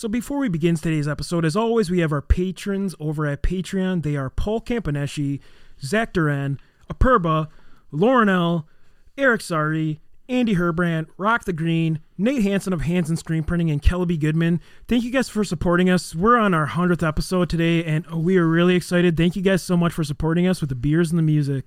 So before we begin today's episode, as always, we have our patrons over at Patreon. They are Paul Campaneschi, Zach Duran, Aperba, Lauren L., Eric Sari, Andy Herbrand, Rock the Green, Nate Hansen of Hansen Screen Printing, and Kelby Goodman. Thank you guys for supporting us. We're on our 100th episode today, and we are really excited. Thank you guys so much for supporting us with the beers and the music.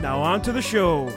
Now on to the show.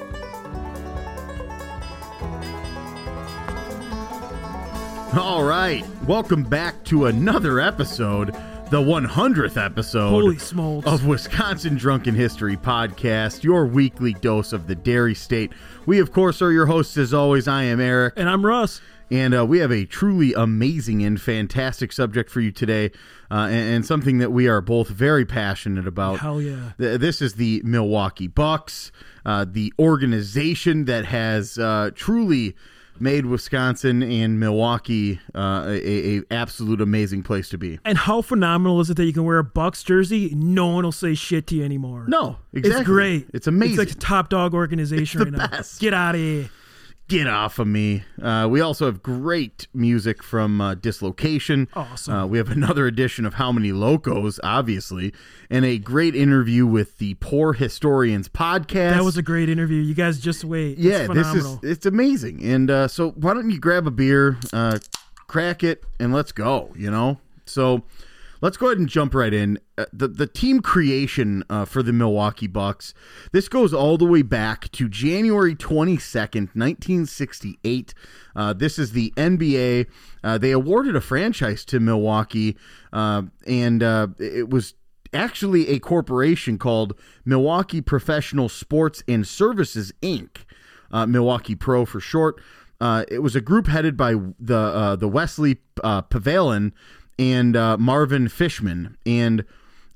All right, welcome back to another episode, the 100th episode Holy smokes. of Wisconsin Drunken History Podcast, your weekly dose of the Dairy State. We, of course, are your hosts as always. I am Eric. And I'm Russ. And uh, we have a truly amazing and fantastic subject for you today, uh, and, and something that we are both very passionate about. Hell yeah. Th- This is the Milwaukee Bucks, uh, the organization that has uh, truly made Wisconsin and Milwaukee uh, a, a absolute amazing place to be. And how phenomenal is it that you can wear a Bucks jersey? No one will say shit to you anymore. No, exactly. It's great. It's amazing. It's like a top dog organization right best. now. Get out of here. Get off of me. Uh, we also have great music from uh, Dislocation. Awesome. Uh, we have another edition of How Many Locos, obviously, and a great interview with the Poor Historians podcast. That was a great interview. You guys just wait. It's yeah, this is it's amazing. And uh, so, why don't you grab a beer, uh, crack it, and let's go. You know, so let's go ahead and jump right in. Uh, the the team creation uh, for the Milwaukee Bucks. This goes all the way back to January twenty second, nineteen sixty eight. Uh, this is the NBA. Uh, they awarded a franchise to Milwaukee, uh, and uh, it was actually a corporation called Milwaukee Professional Sports and Services Inc. Milwaukee Pro for short. Uh, it was a group headed by the uh, the Wesley uh, Pavalon and uh, Marvin Fishman, and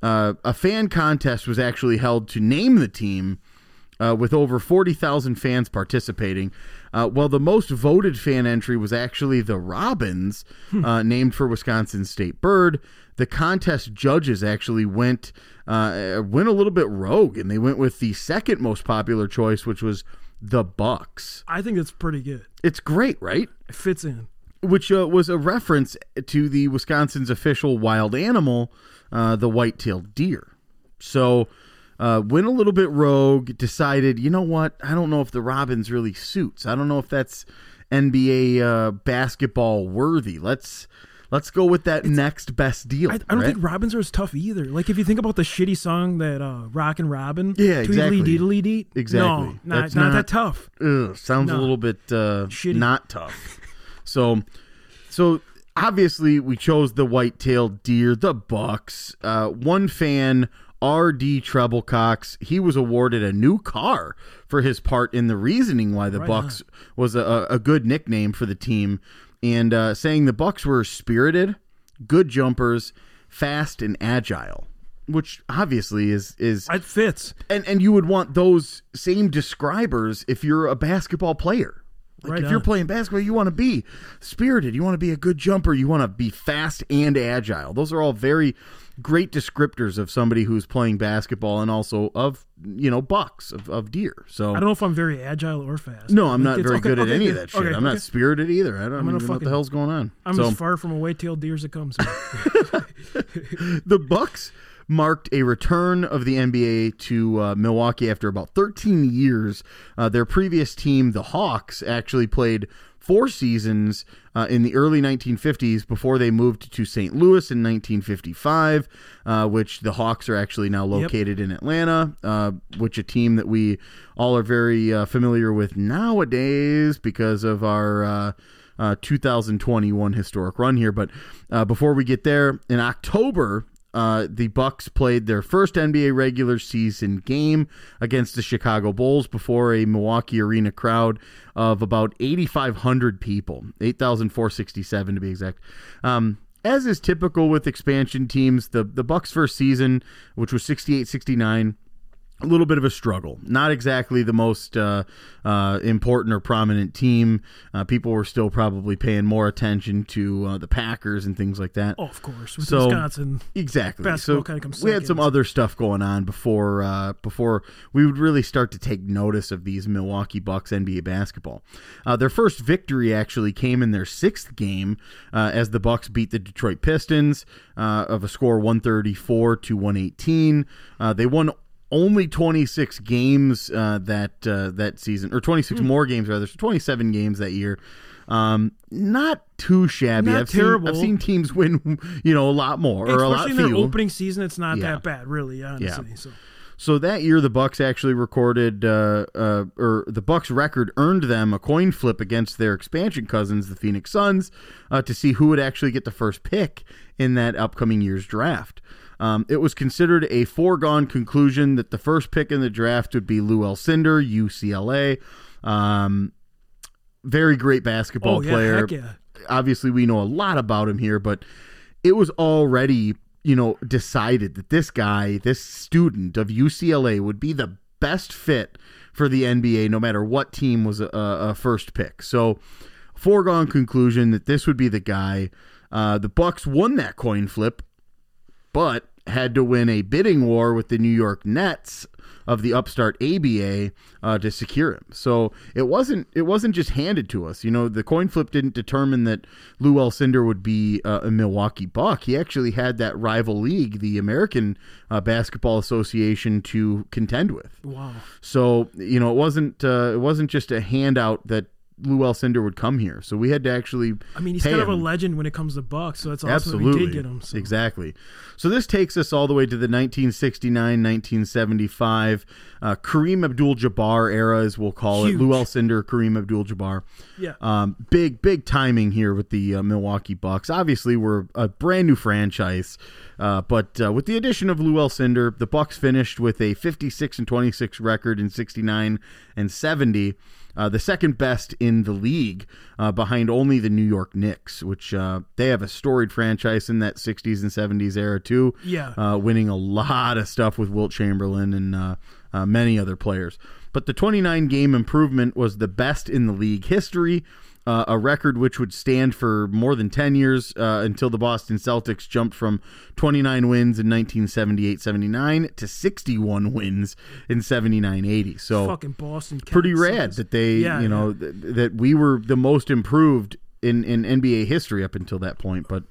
uh, a fan contest was actually held to name the team. Uh, with over 40,000 fans participating. Uh, well, the most voted fan entry was actually the Robins, uh, named for Wisconsin state bird. The contest judges actually went uh, went a little bit rogue, and they went with the second most popular choice, which was the Bucks. I think it's pretty good. It's great, right? It fits in. Which uh, was a reference to the Wisconsin's official wild animal, uh, the white-tailed deer. So uh, went a little bit rogue. Decided, you know what? I don't know if the Robins really suits. I don't know if that's NBA uh, basketball worthy. Let's let's go with that next best deal. I, I don't right? think Robins are as tough either. Like if you think about the shitty song that uh, and Robin, Yeah, exactly. Deedly deet. Exactly. No, not, not not- that tough. Ugh, sounds a little bit uh, Shitty. not tough. so, so obviously we chose the white-tailed deer, the Bucks. Uh, one fan, R.D. Trebilcox, he was awarded a new car for his part in the reasoning why the Right Bucks was a, a good nickname for the team, and uh, saying the Bucks were spirited, good jumpers, fast and agile. Which obviously is is It fits. and and you would want those same describers if you're a basketball player. Like Right if you're playing basketball, you want to be spirited, you want to be a good jumper, you want to be fast and agile. Those are all very great descriptors of somebody who's playing basketball and also of you know bucks of, of deer. So I don't know if I'm very agile or fast. no, I'm not very okay, good at okay, any of that shit. I'm not spirited either. I don't gonna even know what the hell's going on. I'm so as far from a white-tailed deer as it comes. the Bucks marked a return of the NBA to uh, Milwaukee after about 13 years. Uh, their previous team, the Hawks, actually played four seasons uh, in the early 1950s before they moved to St. Louis in 1955, uh, which the Hawks are actually now located in Atlanta, uh, which a team that we all are very uh, familiar with nowadays because of our. Uh, uh, 2021 historic run here. But uh, before we get there, in October uh, the Bucks played their first NBA regular season game against the Chicago Bulls before a Milwaukee arena crowd of about 8,500 people, 8,467 to be exact. Um, as is typical with expansion teams, the the Bucks' first season, which was 68-69, a little bit of a struggle. Not exactly the most uh, uh, important or prominent team. Uh, people were still probably paying more attention to uh, the Packers and things like that. Oh, of course, with So- Wisconsin. Exactly. So kinda comes we had some other stuff going on before uh, before we would really start to take notice of these Milwaukee Bucks NBA basketball. Uh, their first victory actually came in their sixth game uh, as the Bucks beat the Detroit Pistons uh, of a score one thirty four to one eighteen. Uh, they won. Only 26 games uh, that uh, that season, or 26 Hmm. more games rather, so 27 games that year. Um, not too shabby. Not I've terrible. Seen, I've seen teams win, you know, a lot more or a lot Especially in their few. opening season, it's not Yeah. that bad, really, honestly. So So that year, the Bucks actually recorded, uh, uh, or the Bucks record earned them a coin flip against their expansion cousins, the Phoenix Suns, uh, to see who would actually get the first pick in that upcoming year's draft. Um, it was considered a foregone conclusion that the first pick in the draft would be Lew Alcindor, UCLA. Um, very great basketball oh yeah, player yeah. obviously we know a lot about him here, but it was already, you know, decided that this guy, this student of UCLA would be the best fit for the NBA no matter what team was a, a first pick. So foregone conclusion that this would be the guy. Uh, the Bucks won that coin flip, but had to win a bidding war with the New York Nets of the upstart ABA uh, to secure him. So it wasn't it wasn't just handed to us. You know, the coin flip didn't determine that Lew Alcindor would be uh, a Milwaukee Buck. He actually had that rival league, the American uh, Basketball Association, to contend with. Wow. So you know, it wasn't uh, it wasn't just a handout that Lew Alcindor would come here. So we had to actually. I mean, he's kind of a legend when it comes to Bucks, so it's awesome Absolutely. we did get him. So. Exactly. So this takes us all the way to the 1969-1975 uh, Kareem Abdul-Jabbar era, as we'll call Huge. it. Lew Alcindor, Kareem Abdul-Jabbar. Yeah. Um, big, big timing here with the uh, Milwaukee Bucks. Obviously, we're a brand new franchise, uh, but uh, with the addition of Lew Alcindor, the Bucks finished with a 56 and 26 record in 69 and 70. Uh, the second best in the league, uh, behind only the New York Knicks, which uh, they have a storied franchise in that 60s and 70s era too. Yeah. uh, winning a lot of stuff with Wilt Chamberlain and uh, uh, many other players. But the 29 game improvement was the best in the league history, uh, a record which would stand for more than 10 years uh, until the Boston Celtics jumped from 29 wins in 1978 79 to 61 wins in 79 80. So Fucking Boston. pretty rad that they, Yeah, you know, th- that we were the most improved in, in NBA history up until that point. But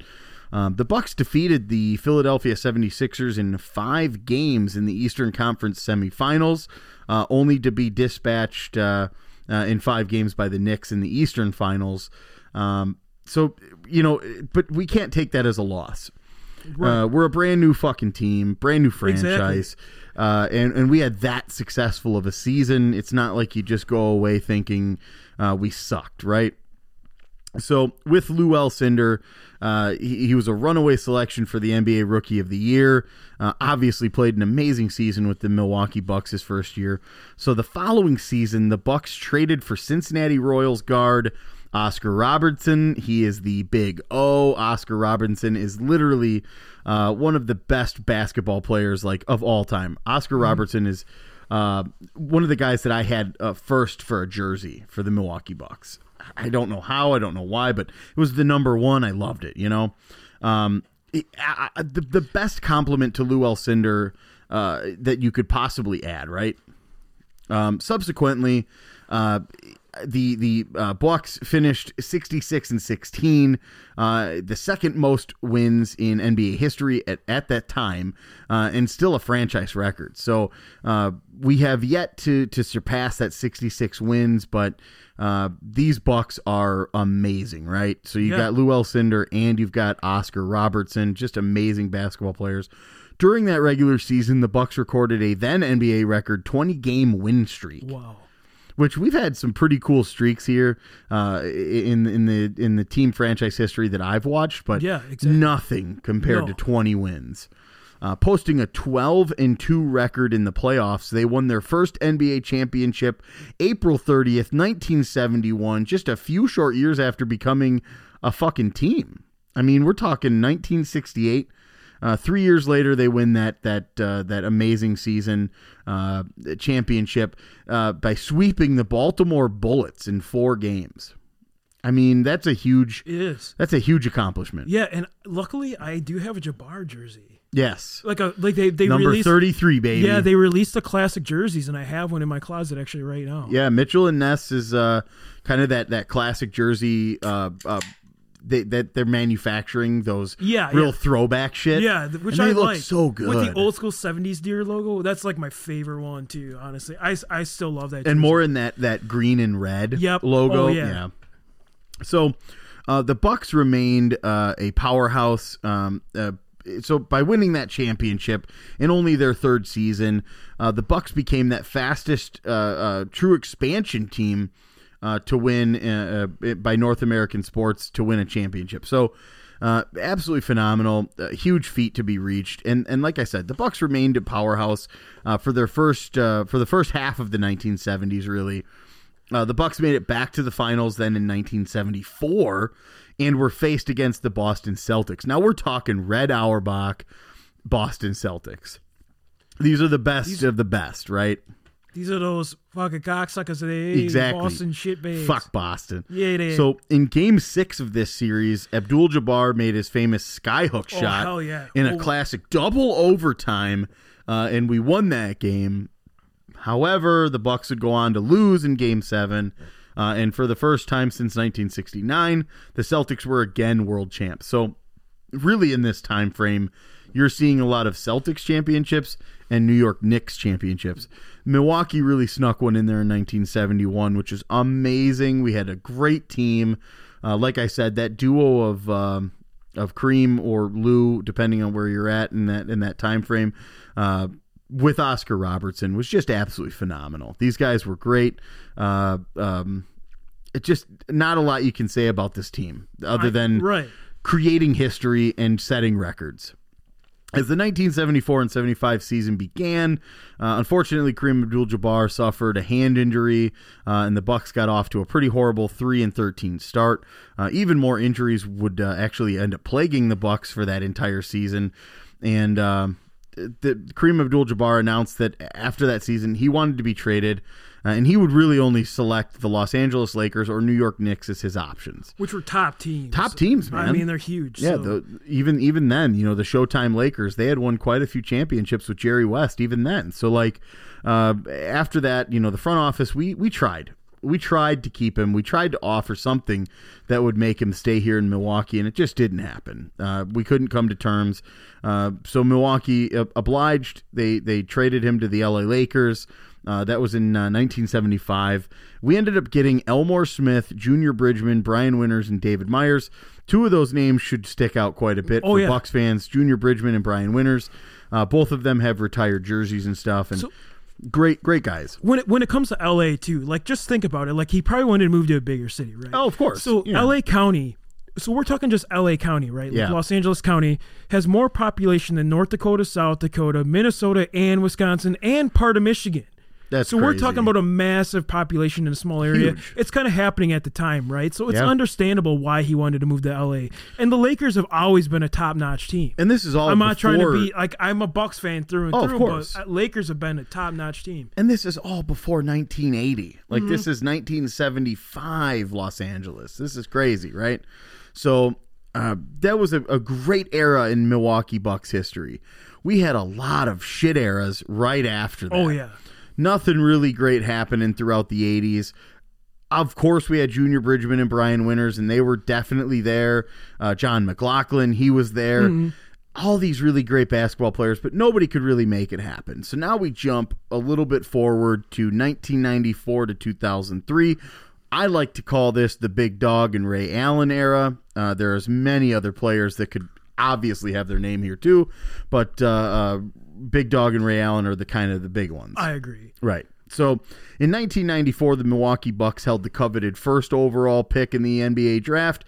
um, the Bucks defeated the Philadelphia 76ers in five games in the Eastern Conference semifinals, uh, only to be dispatched uh, in five games by the Knicks in the Eastern Finals. Um, so, you know, but we can't take that as a loss. Uh, we're a brand new fucking team, brand new franchise, uh, and and we had that successful of a season. It's not like you just go away thinking uh, we sucked, right? So with Lew Alcindor, uh, he, he was a runaway selection for the NBA Rookie of the Year. Uh, obviously, played an amazing season with the Milwaukee Bucks his first year. So the following season, the Bucks traded for Cincinnati Royals guard Oscar Robertson. He is the big O. Oscar Robertson is literally uh, one of the best basketball players like of all time. Oscar Robertson is uh, one of the guys that I had uh, first for a jersey for the Milwaukee Bucks. I don't know how, I don't know why, but it was the number one. I loved it. You know, um, it, I, the the best compliment to Lew Alcindor uh, that you could possibly add, right? Um, subsequently, uh, the the uh, Bucks finished 66 and 16, uh, the second most wins in NBA history at, at that time, uh, and still a franchise record. So uh, we have yet to to surpass that 66 wins, but uh, these Bucks are amazing, right? So you Yeah. got Lou Cinder and you've got Oscar Robertson, just amazing basketball players. During that regular season, the Bucks recorded a then NBA record 20 game win streak Wow. Which we've had some pretty cool streaks here uh, in in the in the team franchise history that I've watched, but Yeah, exactly. nothing compared No. to 20 wins. uh, posting a 12 and 2 record in the playoffs. They won their first NBA championship April 30th, 1971, just a few short years after becoming a fucking team. I mean, we're talking 1968. Uh, three years later, they win that that uh, that amazing season uh, championship uh, by sweeping the Baltimore Bullets in four games. I mean, that's a huge It is. that's a huge accomplishment. Yeah, and luckily I do have a Jabbar jersey. Yes, Like a like they they number released. thirty three, baby. Yeah, they released the classic jerseys, and I have one in my closet actually right now. Yeah, Mitchell and Ness is uh, kind of that that classic jersey. Uh, uh, they that they're manufacturing those Yeah, real yeah. throwback shit. Yeah, which I look like. so good. With the old school '70s deer logo, that's like my favorite one too. Honestly, I, I still love that. and more in that that green and red Yep. logo. Oh, yeah. So uh, the Bucks remained uh, a powerhouse. Um, uh, so by winning that championship in only their third season, uh, the Bucks became that fastest uh, uh, true expansion team uh, to win uh, uh, by North American sports to win a championship. So. Uh, absolutely phenomenal, a huge feat to be reached, and and like I said, the Bucks remained a powerhouse uh, for their first uh, for the first half of the 1970s. Really, uh, the Bucks made it back to the finals then in 1974, and were faced against the Boston Celtics. Now we're talking Red Auerbach, Boston Celtics. These are the best of the best, right? These are those fucking cocksuckers today. Exactly. Boston shit babes. Fuck Boston. Yeah, they. So in Game Six of this series, Abdul Jabbar made his famous skyhook Oh, shot hell yeah. in a Oh. classic double overtime, uh, and we won that game. However, the Bucks would go on to lose in Game Seven, uh, and for the first time since 1969, the Celtics were again world champs. So, really, in this time frame, you're seeing a lot of Celtics championships and New York Knicks championships. Milwaukee really snuck one in there in 1971, which is amazing. We had a great team. Uh, like I said, that duo of um, of Kareem or Lou, depending on where you're at in that in that time frame, uh, with Oscar Robertson was just absolutely phenomenal. These guys were great. Uh, um, it just not a lot you can say about this team other I- than right. creating history and setting records. As the 1974 and 75 season began, uh, unfortunately, Kareem Abdul-Jabbar suffered a hand injury, uh, and the Bucks got off to a pretty horrible 3 and 13 start. Uh, even more injuries would uh, actually end up plaguing the Bucks for that entire season, and um, the Kareem Abdul-Jabbar announced that after that season, he wanted to be traded, uh, and he would really only select the Los Angeles Lakers or New York Knicks as his options. Which were top teams. Top teams, man. I mean, they're huge. Yeah, so- the, even even then, you know, the Showtime Lakers, they had won quite a few championships with Jerry West. Even then, so like uh, after that, you know, the front office, we we tried, we tried to keep him. We tried to offer something that would make him stay here in Milwaukee, and it just didn't happen. Uh, we couldn't come to terms. Uh, so Milwaukee uh, obliged. They they traded him to the L.A. Lakers. Uh, that was in uh, 1975. We ended up getting Elmore Smith, Junior Bridgeman, Brian Winters, and David Myers. Two of those names should stick out quite a bit Oh, for yeah. Bucks fans. Junior Bridgeman and Brian Winters. Uh, both of them have retired jerseys and stuff, and So- great, great guys. when it when it comes to LA too, like just think about it. Like he probably wanted to move to a bigger city, right? Oh, of course. So Yeah. LA County. So we're talking just LA County, right? Like Yeah. Los Angeles County has more population than North Dakota, South Dakota, Minnesota, and Wisconsin, and part of Michigan. That's so we're talking about a massive population in a small area. Huge. It's kind of happening at the time, right? So it's Yeah. understandable why he wanted to move to LA. And the Lakers have always been a top-notch team. and this is all. I'm not trying to be like I'm a Bucks fan through and Oh, of through, course. but Lakers have been a top-notch team. And this is all before 1980. Like Mm-hmm. this is 1975 Los Angeles. This is crazy, right? So uh, that was a, a great era in Milwaukee Bucks history. We had a lot of shit eras right after that. Oh yeah. Nothing really great happening throughout the 80s. Of course, we had Junior Bridgeman and Brian Winters, and they were definitely there. Uh, Jon McGlocklin, he was there. All these really great basketball players, but nobody could really make it happen. So now we jump a little bit forward to 1994 to 2003. I like to call this the Big Dog and Ray Allen era. Uh, there's many other players that could obviously have their name here too, but uh, uh, Big Dog and Ray Allen are the kind of the big ones. I agree. Right. So in 1994, the Milwaukee Bucks held the coveted first overall pick in the NBA draft.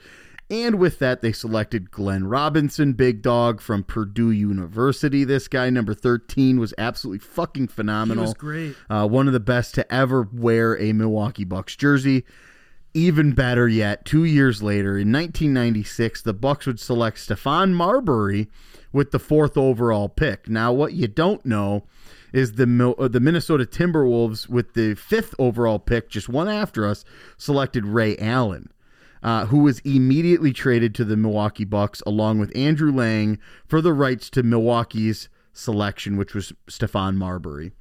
And with that, they selected Glenn Robinson, big dog from Purdue University. This guy, number 13, was absolutely fucking He phenomenal. was great. Uh, one of the best to ever wear a Milwaukee Bucks jersey. Even better yet, two years later, in 1996, the Bucks would select Stephon Marbury with the fourth overall pick. Now, what you don't know is the uh, the Minnesota Timberwolves with the fifth overall pick, just one after us, selected Ray Allen. Uh, who was immediately traded to the Milwaukee Bucks along with Andrew Lang for the rights to Milwaukee's selection, which was Stephon Marbury.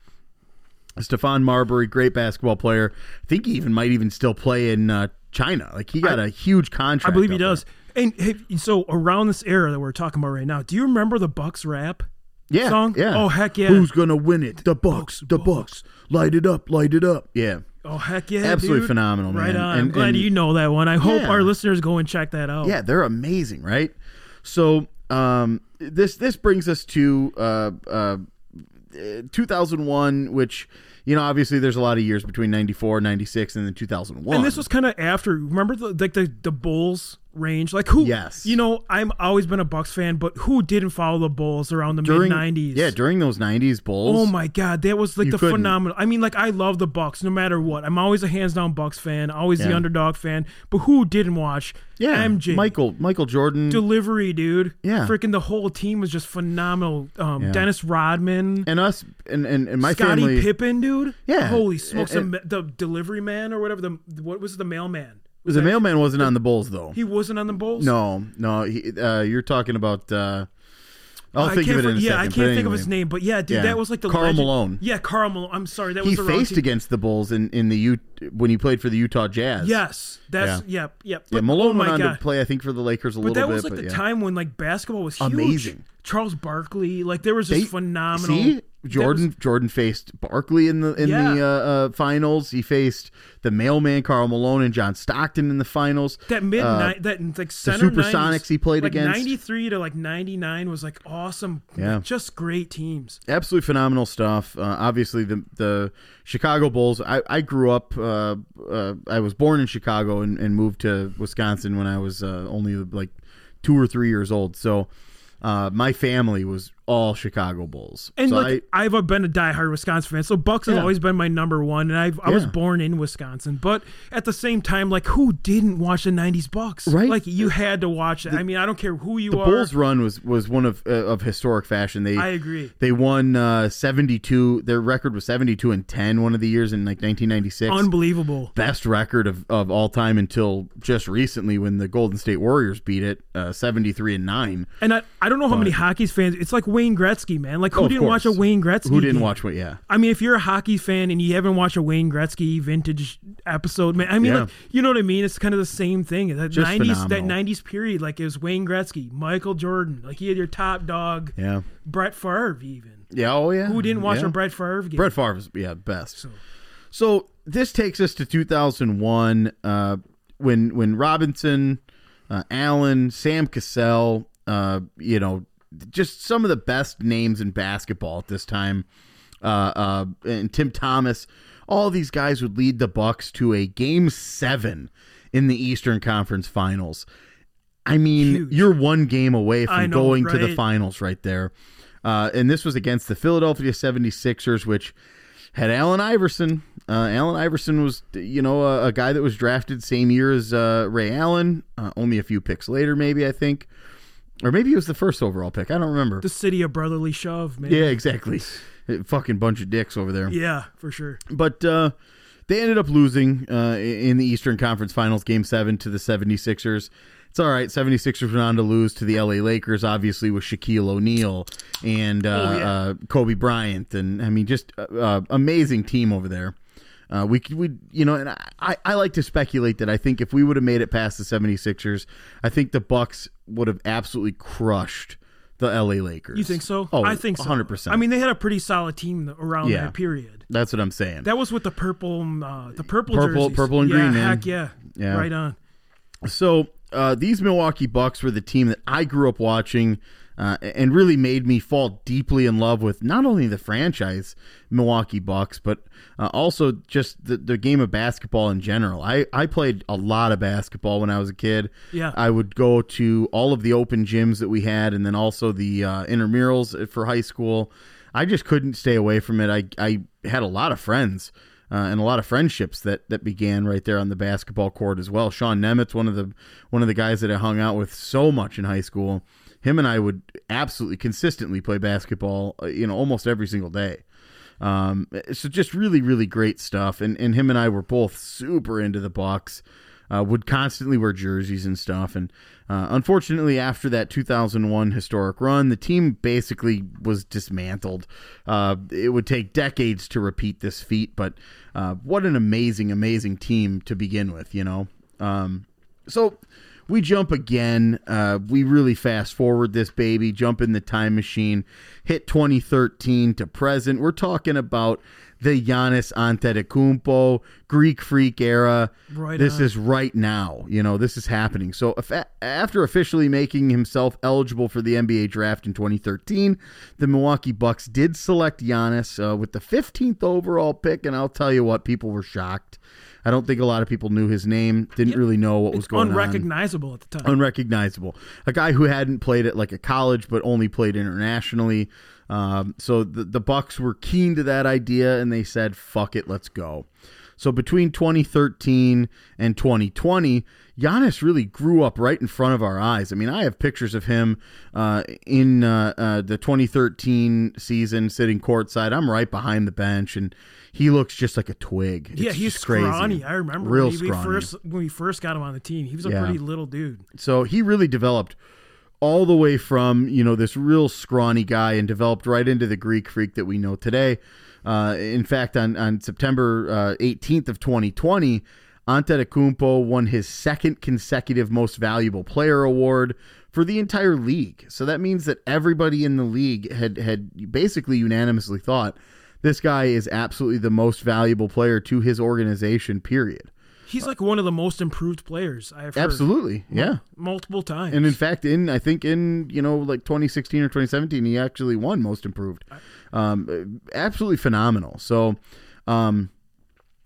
Stephon Marbury, great basketball player. I think he even might even still play in uh, China. Like he got a huge contract. I believe he does. And hey, so around this era that we're talking about right now, do you remember the Bucks rap? Yeah, song? yeah. Oh, heck yeah. Who's gonna win it? The Bucks. Bucks, The Bucks. Light it up. Light it up. Yeah. Oh heck yeah, Absolutely dude. phenomenal, man. Right on. I'm glad and- you know that one. I hope Yeah. our listeners go and check that out. Yeah, they're amazing, right? So um, this this brings us to uh, uh, Uh, 2001, which you know obviously there's a lot of years between 94, 96, and then 2001. And this was kind of after. Remember the like the the Bulls range, like who? Yes. You know, I'm always been a Bucks fan, but who didn't follow the Bulls around the mid '90s? Yeah, during those 90s Bulls. Oh my God, that was like the couldn't- phenomenal. I mean, like I love the Bucks no matter what. I'm always a hands down Bucks fan, always the underdog fan. But who didn't watch? yeah, MJ, Michael Michael Jordan. delivery, dude. Yeah. freaking the whole team was just phenomenal. Um, Yeah. Dennis Rodman, and us and, and, and my Scottie family Pippen, dude. Yeah. holy smokes, And- the, the delivery man or whatever. The what was the mailman? The mailman wasn't on the Bulls though. He wasn't on the Bulls. no, no, he, uh, you're talking about uh, I'll I think of it in a yeah, second. I can't think of his name, but yeah, dude, Yeah. that was like the Karl legend- Malone. Yeah, Karl Malone. I'm sorry, that He was the faced against the Bulls in, in the U when he played for the Utah Jazz. Yes, that's yep, yep. Yeah, But, Malone oh went on God. to play, I think, for the Lakers a But little that bit. was like the yeah. time when like basketball was huge. Amazing. Charles Barkley, like there was just They- phenomenal. See, that Jordan was- Jordan faced Barkley in the in Yeah. the uh, uh, finals. He faced the mailman Karl Malone and John Stockton in the finals. that mid uh, that like center the Supersonics 90s, he played like against. 93 to like 99 was like awesome. Yeah. just great teams. absolutely phenomenal stuff. Uh, obviously, the the Chicago Bulls. I, I grew up. Uh, uh, I was born in Chicago and, and moved to Wisconsin when I was uh, only like two or three years old. So uh, my family was all Chicago Bulls. And so like I, have been a diehard Wisconsin fan, so Bucks has Yeah. always been my number one, and I've, I was born in Wisconsin. But at the same time, like who didn't watch the '90s Bucks? Right. Like you had to watch it. I mean, I don't care who you the are. The Bulls run was was one of uh, of historic fashion. They I agree. They won uh, 72. Their record was 72 and 10 one of the years in like 1996. Unbelievable. Best record of, of all time until just recently when the Golden State Warriors beat it, uh, 73 and 9. And I, I don't know how many hockey fans. It's like Wayne Gretzky, man. Like who Oh, didn't watch a. Wayne Gretzky? Who didn't game? watch what? Yeah. I mean, if you're a hockey fan and you haven't watched a Wayne Gretzky vintage episode, man, I mean, Yeah. like, you know what I mean? It's kind of the same thing. That '90s, that '90s period, like it was Wayne Gretzky, Michael Jordan, like he had your top dog, Yeah. Brett Favre, even. Yeah. Oh, yeah. Who didn't watch yeah. a Brett Favre game? Brett Favre was, yeah, best. So- So this takes us to 2001 uh, when when Robinson, uh, Allen, Sam Cassell, uh, you know, just some of the best names in basketball at this time, uh, uh, and Tim Thomas, all these guys would lead the Bucks to a Game Seven in the Eastern Conference Finals. I mean, Huge. you're one game away from know, going to the finals right there. Uh, and this was against the Philadelphia 76ers, which had Allen Iverson. Uh, Allen Iverson was, you know, a, a guy that was drafted same year as uh, Ray Allen, uh, only a few picks later, maybe, I think. Or maybe he was the first overall pick. I don't remember. The city of brotherly shove, man. yeah, exactly. Fucking bunch of dicks over there. Yeah, for sure. But uh, they ended up losing uh, in the Eastern Conference Finals, Game 7 to the 76ers. It's all right. 76ers went on to lose to the LA Lakers, obviously, with Shaquille O'Neal and uh, Oh, yeah. uh, Kobe Bryant. And, I mean, just uh, uh, amazing team over there. Uh, we could, we, you know, and I, I like to speculate that I think if we would have made it past the 76ers, I think the Bucks would have absolutely crushed the LA Lakers. You think so? Oh, I think so. 100%. I mean, they had a pretty solid team around Yeah. that period. that's what I'm saying. That was with the purple, uh, the purple, Purple- jerseys. purple and yeah, green, man. Heck yeah, Yeah. right on. So uh, these Milwaukee Bucks were the team that I grew up watching. Uh, and really made me fall deeply in love with not only the franchise Milwaukee Bucks, but uh, also just the, the game of basketball in general. I, I played a lot of basketball when I was a kid. Yeah. I would go to all of the open gyms that we had, and then also the uh, intramurals for high school. I just couldn't stay away from it. I, I had a lot of friends uh, and a lot of friendships that that began right there on the basketball court as well. Sean Nemitz, one of the one of the guys that I hung out with so much in high school. Him and I would absolutely consistently play basketball, uh, you know, almost every single day. Um, so just really, really great stuff. And and him and I were both super into the Bucks. Uh, would constantly wear jerseys and stuff. And uh, unfortunately, after that 2001 historic run, the team basically was dismantled. Uh, it would take decades to repeat this feat, but uh, what an amazing, amazing team to begin with, you know? Um, so we jump again. Uh, we really fast forward this baby, jump in the time machine, hit 2013 to present. We're talking about the Giannis Antetokounmpo Greek Freak era. Right this on. is right now. You know, this is happening. So after officially making himself eligible for the NBA draft in 2013, the Milwaukee Bucks did select Giannis uh, with the 15th overall pick, and I'll tell you what, people were shocked. I don't think a lot of people knew his name, didn't really know what was going on Unrecognizable at the time. unrecognizable. A guy who hadn't played at like a college but only played internationally. Um, so the the Bucks were keen to that idea and they said, "Fuck it, let's go." So between 2013 and 2020, Giannis really grew up right in front of our eyes. I mean, I have pictures of him uh, in uh, uh, the 2013 season sitting courtside. I'm right behind the bench, and he looks just like a twig. It's yeah, he's crazy. scrawny. I remember real when we scrawny. first when we first got him on the team. He was a Yeah. pretty little dude. So he really developed all the way from you know this real scrawny guy and developed right into the Greek freak that we know today. Uh, in fact, on on September uh, 18th of 2020, Antetokounmpo won his second consecutive Most Valuable Player award for the entire league. So that means that everybody in the league had had basically unanimously thought this guy is absolutely the most valuable player to his organization. Period. He's like one of the most improved players I've heard Absolutely, yeah. multiple times. And in fact, in I think in you know like 2016 or 2017, he actually won Most Improved. Um, absolutely phenomenal. So, um,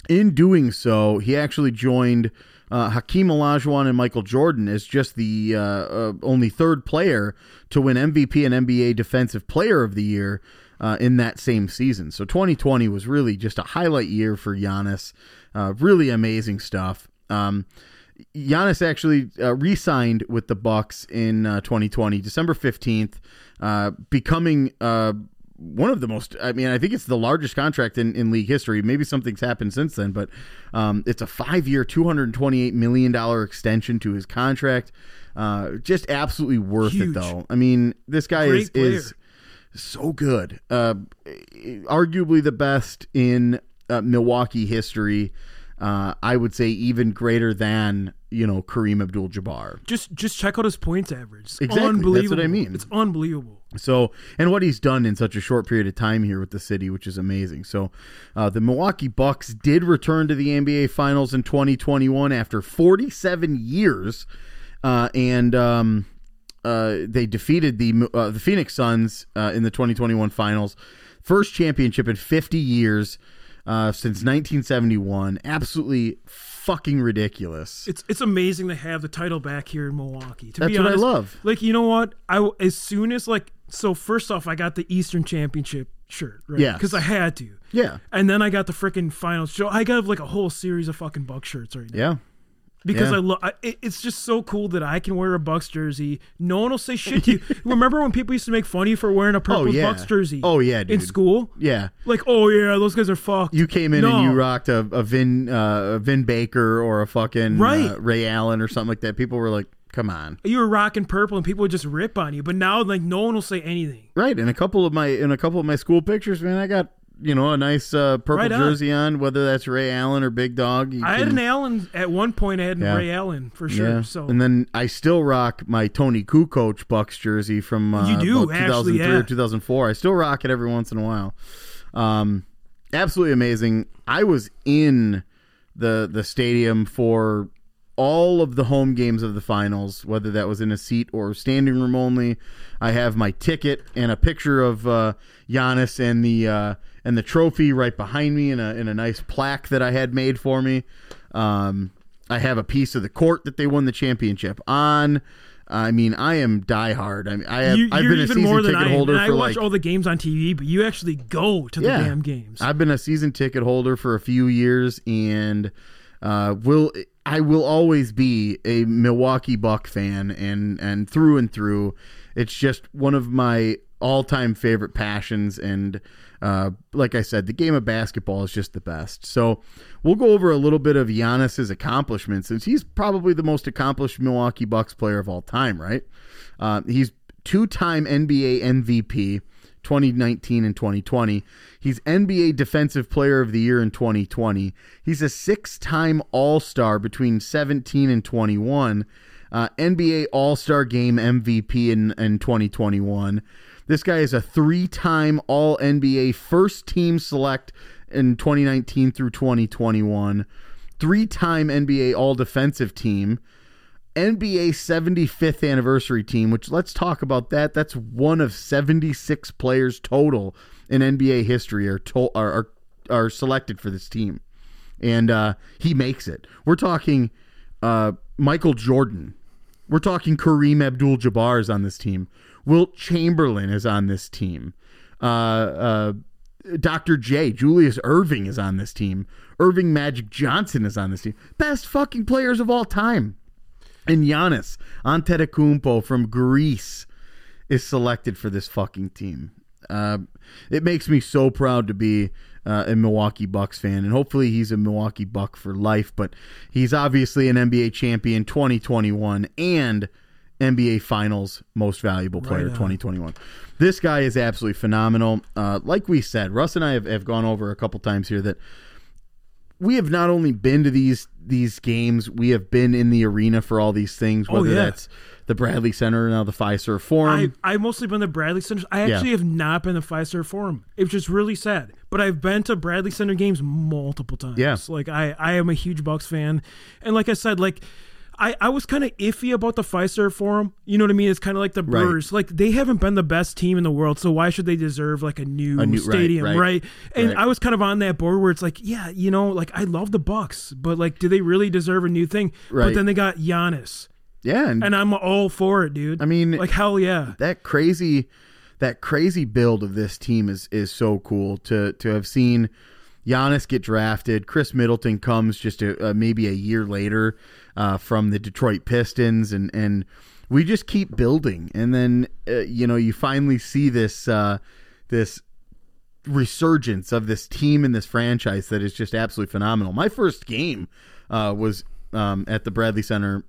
in doing so, he actually joined uh, Hakeem Olajuwon and Michael Jordan as just the uh, uh, only third player to win MVP and NBA Defensive Player of the Year uh, in that same season. So 2020 was really just a highlight year for Giannis. Uh, really amazing stuff. Um, Giannis actually uh, re-signed with the Bucks in uh, 2020, December 15th, uh, becoming uh, one of the most. I mean, I think it's the largest contract in, in league history. Maybe something's happened since then, but um, it's a five-year, 228 million dollar extension to his contract. Uh, just absolutely worth Huge. it, though. I mean, this guy Great is is so good. Uh, arguably the best in uh, Milwaukee history. Uh, I would say even greater than you know Kareem Abdul-Jabbar. just just check out his points average. It's Exactly, that's what unbelievable. I mean. It's unbelievable. So, and what he's done in such a short period of time here with the city, which is amazing. So, uh, the Milwaukee Bucks did return to the NBA Finals in 2021 after 47 years, uh, and um, uh, they defeated the uh, the Phoenix Suns uh, in the 2021 Finals, first championship in 50 years uh, since 1971. Absolutely fucking ridiculous. It's it's amazing to have the title back here in Milwaukee. To That's be what I love. Like you know what? I as soon as like so first off, I got the Eastern Championship shirt, right? Yes. because I had to. Yeah, And then I got the freaking finals. show. I got like a whole series of fucking Buck shirts right now yeah. because yeah. I love. It, it's just so cool that I can wear a Bucks jersey. No one will say shit to you. Remember when people used to make fun of you for wearing a purple Oh, yeah. Bucks jersey? Oh, yeah, in school. Yeah. Like, oh yeah, those guys are fucked. You came in No. and you rocked a, a Vin uh, a Vin Baker or a fucking Right. uh, Ray Allen or something like that. People were like, "Come on!" you were rocking purple and people would just rip on you. But now, like, no one will say anything. Right. In a couple of my in a couple of my school pictures, man, I got you know a nice uh, purple Right on. jersey on, whether that's Ray Allen or Big Dog. I had an Allen at one point. I had Yeah. Ray Allen for sure. yeah. So and then I still rock my Toni Kukoc Bucks jersey from uh, You do, about actually, 2003 yeah. or 2004. I still rock it every once in a while. Um, absolutely amazing. I was in the the stadium for all of the home games of the finals, whether that was in a seat or standing room only. I have my ticket and a picture of uh, Giannis and the uh, and the trophy right behind me in a in a nice plaque that I had made for me. Um, I have a piece of the court that they won the championship on. I mean, I am diehard. I mean, I have You, I've been a even season more than ticket I holder I watch like all the games on TV, but you actually go to the Yeah. damn games. I've been a season ticket holder for a few years, and uh, will I will always be a Milwaukee Buck fan, and and through and through, it's just one of my all time favorite passions. And uh, like I said, the game of basketball is just the best. So we'll go over a little bit of Giannis's accomplishments, since he's probably the most accomplished Milwaukee Bucks player of all time. Right? Uh, he's two time NBA MVP. 2019 and 2020. He's NBA Defensive Player of the Year in 2020. He's a six time All Star between 17 and 21. Uh, NBA All Star Game MVP in, in 2021. This guy is a three time All NBA First Team Select in 2019 through 2021. Three time NBA All Defensive Team. NBA 75th anniversary team, which let's talk about that. That's one of 76 players total in NBA history are to, are, are are selected for this team, and uh, he makes it. We're talking uh, Michael Jordan. We're talking Kareem Abdul-Jabbar is on this team. Wilt Chamberlain is on this team. Uh, uh, Dr. J, Julius Erving is on this team. Earvin Magic Johnson is on this team. Best fucking players of all time. And Giannis Antetokounmpo from Greece is selected for this fucking team. Uh, it makes me so proud to be uh, a Milwaukee Bucks fan, and hopefully he's a Milwaukee Buck for life. But he's obviously an NBA champion 2021 and NBA Finals Most Valuable Player Right 2021. This guy is absolutely phenomenal. Uh, like we said, Russ and I have, have gone over a couple times here that we have not only been to these these games, we have been in the arena for all these things, Oh, whether yeah. that's the Bradley Center, now the Fiserv Forum. I I've mostly been to Bradley Center. I Yeah. actually have not been to Fiserv Forum. It's just really sad. But I've been to Bradley Center games multiple times. Yeah. Like I I am a huge Bucks fan, and like I said, like. I, I was kind of iffy about the Fiserv Forum. You know what I mean? It's kind of like the Right. Like they haven't been the best team in the world, so why should they deserve like a new, A new- stadium, right, right, And right. I was kind of on that board where it's like, yeah, you know, like I love the Bucks, but like, do they really deserve a new thing? Right. But then they got Giannis, yeah, and, and I'm all for it, dude. I mean, like hell yeah. that crazy that crazy build of this team is is so cool to to have seen Giannis get drafted. Khris Middleton comes just a, uh, maybe a year later uh, from the Detroit Pistons, and and we just keep building. And then uh, you know you finally see this uh, this resurgence of this team and this franchise that is just absolutely phenomenal. My first game uh, was um, at the Bradley Center,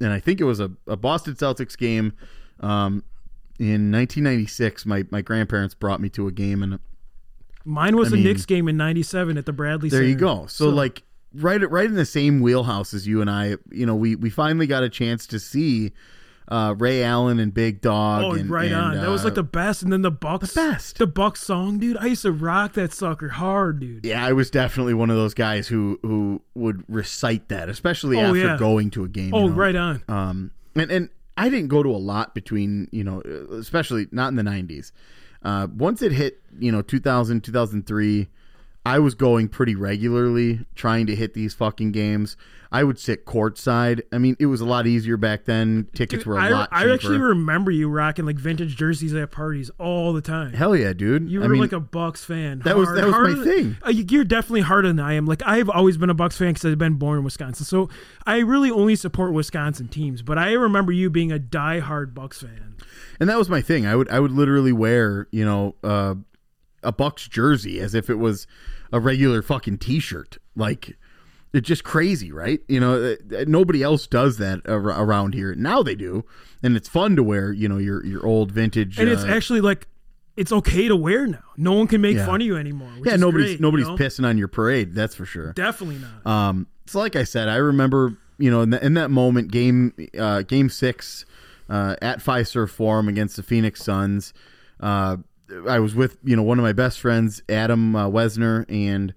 and I think it was a, a Boston Celtics game. Um, in 1996, my, my grandparents brought me to a game, and Mine was I the mean- Knicks game in '97 at the Bradley. there you Center. go. So, like right right in the same wheelhouse as you and I, you know, we we finally got a chance to see uh, Ray Allen and Big Dog. Oh, and, right and, on. That was uh, like the best. And then the Bucks, the best. the Bucks song, dude. I used to rock that sucker hard, dude. yeah, I was definitely one of those guys who who would recite that, especially Oh, after yeah. going to a game. Oh, you know. right on. Um, and and I didn't go to a lot between you know, especially not in the '90s. Uh, once it hit you know 2000 2003, I was going pretty regularly trying to hit these fucking games. I would sit courtside. I mean, it was a lot easier back then. Tickets Dude, were a I, lot cheaper. I cheaper. actually remember you rocking like vintage jerseys at parties all the time. Hell yeah, dude! you I were mean, like a Bucks fan. that was- Hard- that was my thing. Uh, you- you're definitely harder than I am. Like I've always been a Bucks fan because I've been born in Wisconsin, so I really only support Wisconsin teams. But I remember you being a diehard Bucks fan. and that was my thing. I would I would literally wear you know uh, a Bucks jersey as if it was a regular fucking T-shirt. Like it's just crazy, right? You know, uh, uh, nobody else does that ar- around here. Now they do, and it's fun to wear. You know, your your old vintage. And it's uh, actually like it's okay to wear now. No one can make Yeah. fun of you anymore. yeah. Nobody's great, you nobody's know? pissing on your parade. That's for sure. Definitely not. Um, so like I said, I remember, you know, in, the, in that moment, game uh, game six uh, at Fiserv Forum against the Phoenix Suns. Uh, I was with you know one of my best friends, Adam uh, Wesner, and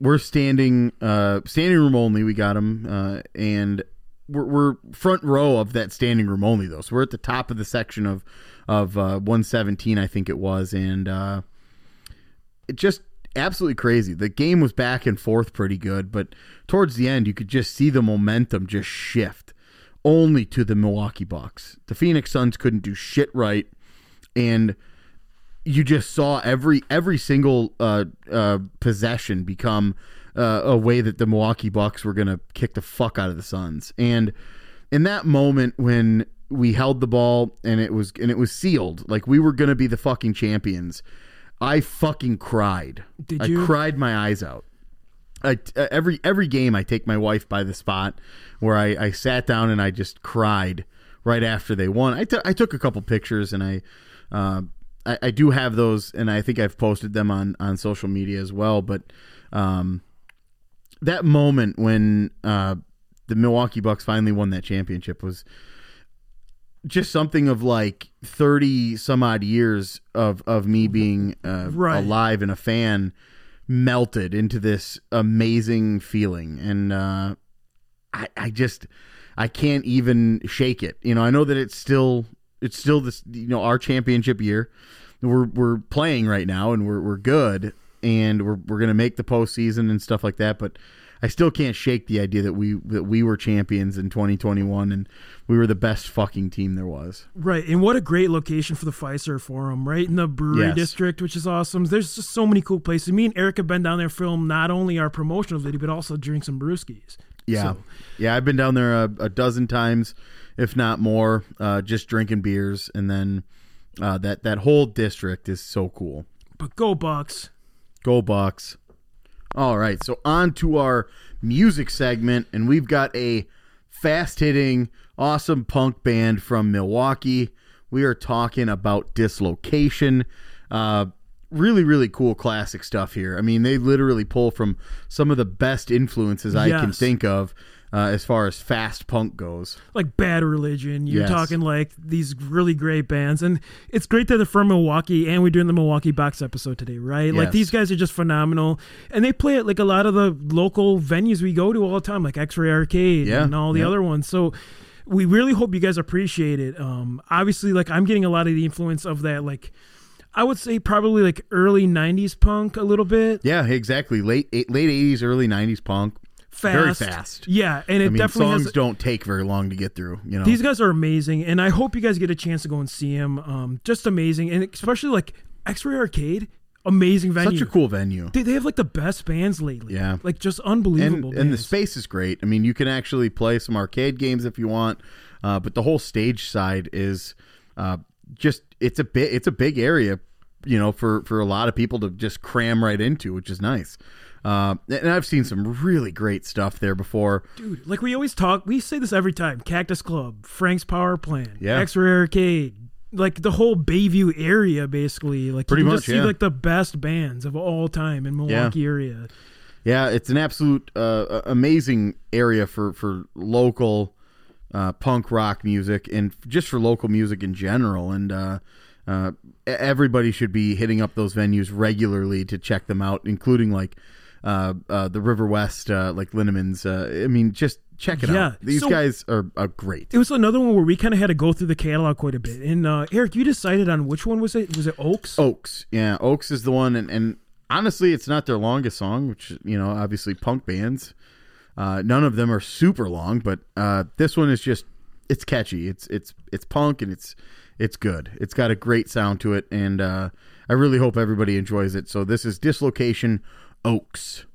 we're standing uh, standing room only. We got him, uh, and we're, we're front row of that standing room only though. So we're at the top of the section of of uh, 117, I think it was, and uh, it just absolutely crazy. The game was back and forth pretty good, but towards the end, you could just see the momentum just shift only to the Milwaukee Bucks. The Phoenix Suns couldn't do shit right, and you just saw every every single uh, uh, possession become uh, a way that the Milwaukee Bucks were going to kick the fuck out of the Suns. And in that moment when we held the ball and it was and it was sealed, like we were going to be the fucking champions, I fucking cried. Did I you? cried my eyes out. I, uh, every every game, I take my wife by the spot where I, I sat down and I just cried right after they won. I, t- I took a couple pictures and I, uh, I I do have those and I think I've posted them on on social media as well. But um, that moment when uh, the Milwaukee Bucks finally won that championship was just something of like 30 some odd years of of me being uh, Right. alive and a fan melted into this amazing feeling and uh I, I just I can't even shake it. You know, I know that it's still it's still this you know our championship year. We're we're playing right now and we're we're good and we're we're gonna make the postseason and stuff like that. But I still can't shake the idea that we that we were champions in 2021 and we were the best fucking team there was. Right, and what a great location for the Fiserv Forum, right in the brewery Yes. district, which is awesome. There's just so many cool places. Me and Eric have been down there film not only our promotional video, but also drink some brewskis. Yeah, So, yeah. I've been down there a, a dozen times, if not more, uh, just drinking beers, and then uh, that that whole district is so cool. but go Bucks. Go Bucks. All right, so on to our music segment, and we've got a fast hitting, awesome punk band from Milwaukee. We are talking about Dislocation. Uh, really, really cool classic stuff here. I mean, they literally pull from some of the best influences I can think of uh, as far as fast punk goes. like Bad Religion. You're Yes. talking like these really great bands, and it's great that they're from Milwaukee, and we're doing the Milwaukee Bucks episode today, right? Like these guys are just phenomenal, and they play at like a lot of the local venues we go to all the time, like X-Ray Arcade Yeah, and all the yeah. other ones. So. We really hope you guys appreciate it. Um, obviously, like I'm getting a lot of the influence of that, like I would say probably like early '90s punk a little bit. Yeah, exactly. Late late eighties, early nineties punk. Fast, Very fast. Yeah, and it I mean, definitely songs has don't take very long to get through. You know, These guys are amazing, and I hope you guys get a chance to go and see them. Um, just amazing, and especially like X-Ray Arcade, amazing venue. such a cool venue. They, they have like the best bands lately. Yeah. like just unbelievable. and the space is great. I mean, you can actually play some arcade games if you want, uh, but the whole stage side is uh, just it's a bit it's a big area, you know, for for a lot of people to just cram right into, which is nice. Uh, and I've seen some really great stuff there before. dude. Like we always talk, we say this every time: Cactus Club, Frank's Power Plant, Yeah. X-Ray Arcade. Like the whole Bayview area, basically. Like Pretty you can much, just see yeah. like the best bands of all time in Milwaukee area. Yeah, it's an absolute uh, amazing area for for local uh, punk rock music and just for local music in general. And uh, uh, everybody should be hitting up those venues regularly to check them out, including like uh, uh, the River West, uh, like Linneman's. Uh, I mean, just check it Yeah, out. These so- guys are, are great. It was another one where we kind of had to go through the catalog quite a bit. And uh, Eric, you decided on which one was it? Was it Oaks? Oaks, yeah, Oaks is the one, and, and honestly, it's not their longest song, which you know, obviously, punk bands. Uh, none of them are super long, but uh, this one is just it's catchy. It's it's it's punk and it's it's good. It's got a great sound to it, and uh, I really hope everybody enjoys it. So this is Dislocation Oaks.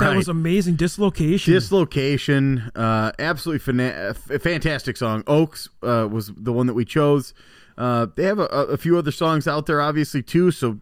Right. That was amazing. Dislocation. Dislocation, uh, absolutely fana- f- fantastic song. Oaks uh, was the one that we chose. Uh, they have a, a few other songs out there, obviously too. So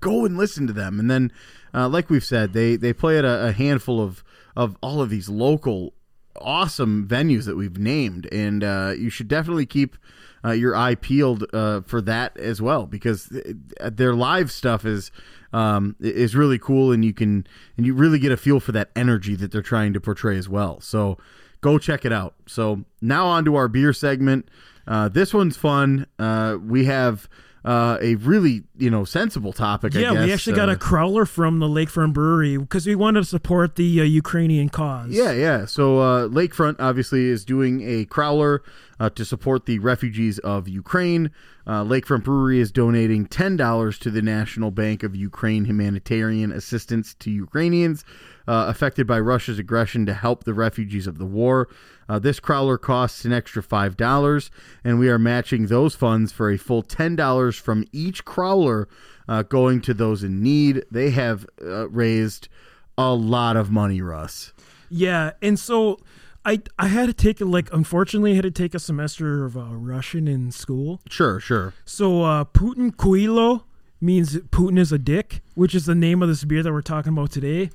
go and listen to them. And then, uh, like we've said, they they play at a, a handful of of all of these local awesome venues that we've named, and uh, you should definitely keep uh, your eye peeled uh, for that as well because th- their live stuff is um, is really cool, and you can and you really get a feel for that energy that they're trying to portray as well. So go check it out. So now on to our beer segment. Uh, this one's fun. Uh, we have uh, a really you know sensible topic. I yeah, we actually got Uh, a crowler from the Lakefront Brewery because we wanted to support the uh, Ukrainian cause. Yeah, yeah. So uh, Lakefront obviously is doing a crowler uh, to support the refugees of Ukraine. Uh, Lakefront Brewery is donating ten dollars to the National Bank of Ukraine humanitarian assistance to Ukrainians uh, affected by Russia's aggression to help the refugees of the war. Uh, this crowler costs an extra five dollars, and we are matching those funds for a full ten dollars from each crowler uh, going to those in need. They have uh, raised a lot of money, Russ. Yeah, and so I I had to take like unfortunately I had to take a semester of uh, Russian in school. Sure, sure. So uh, Putin Kuilo means Putin is a dick, which is the name of this beer that we're talking about today.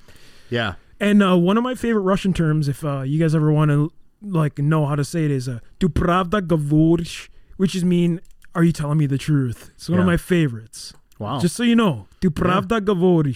Yeah. And uh, one of my favorite Russian terms, if uh, you guys ever want to like know how to say it, is uh, "dupravda gavorsh," which is mean "Are you telling me the truth?" It's one yeah. of my favorites. Wow. Just so you know, "dupravda yeah.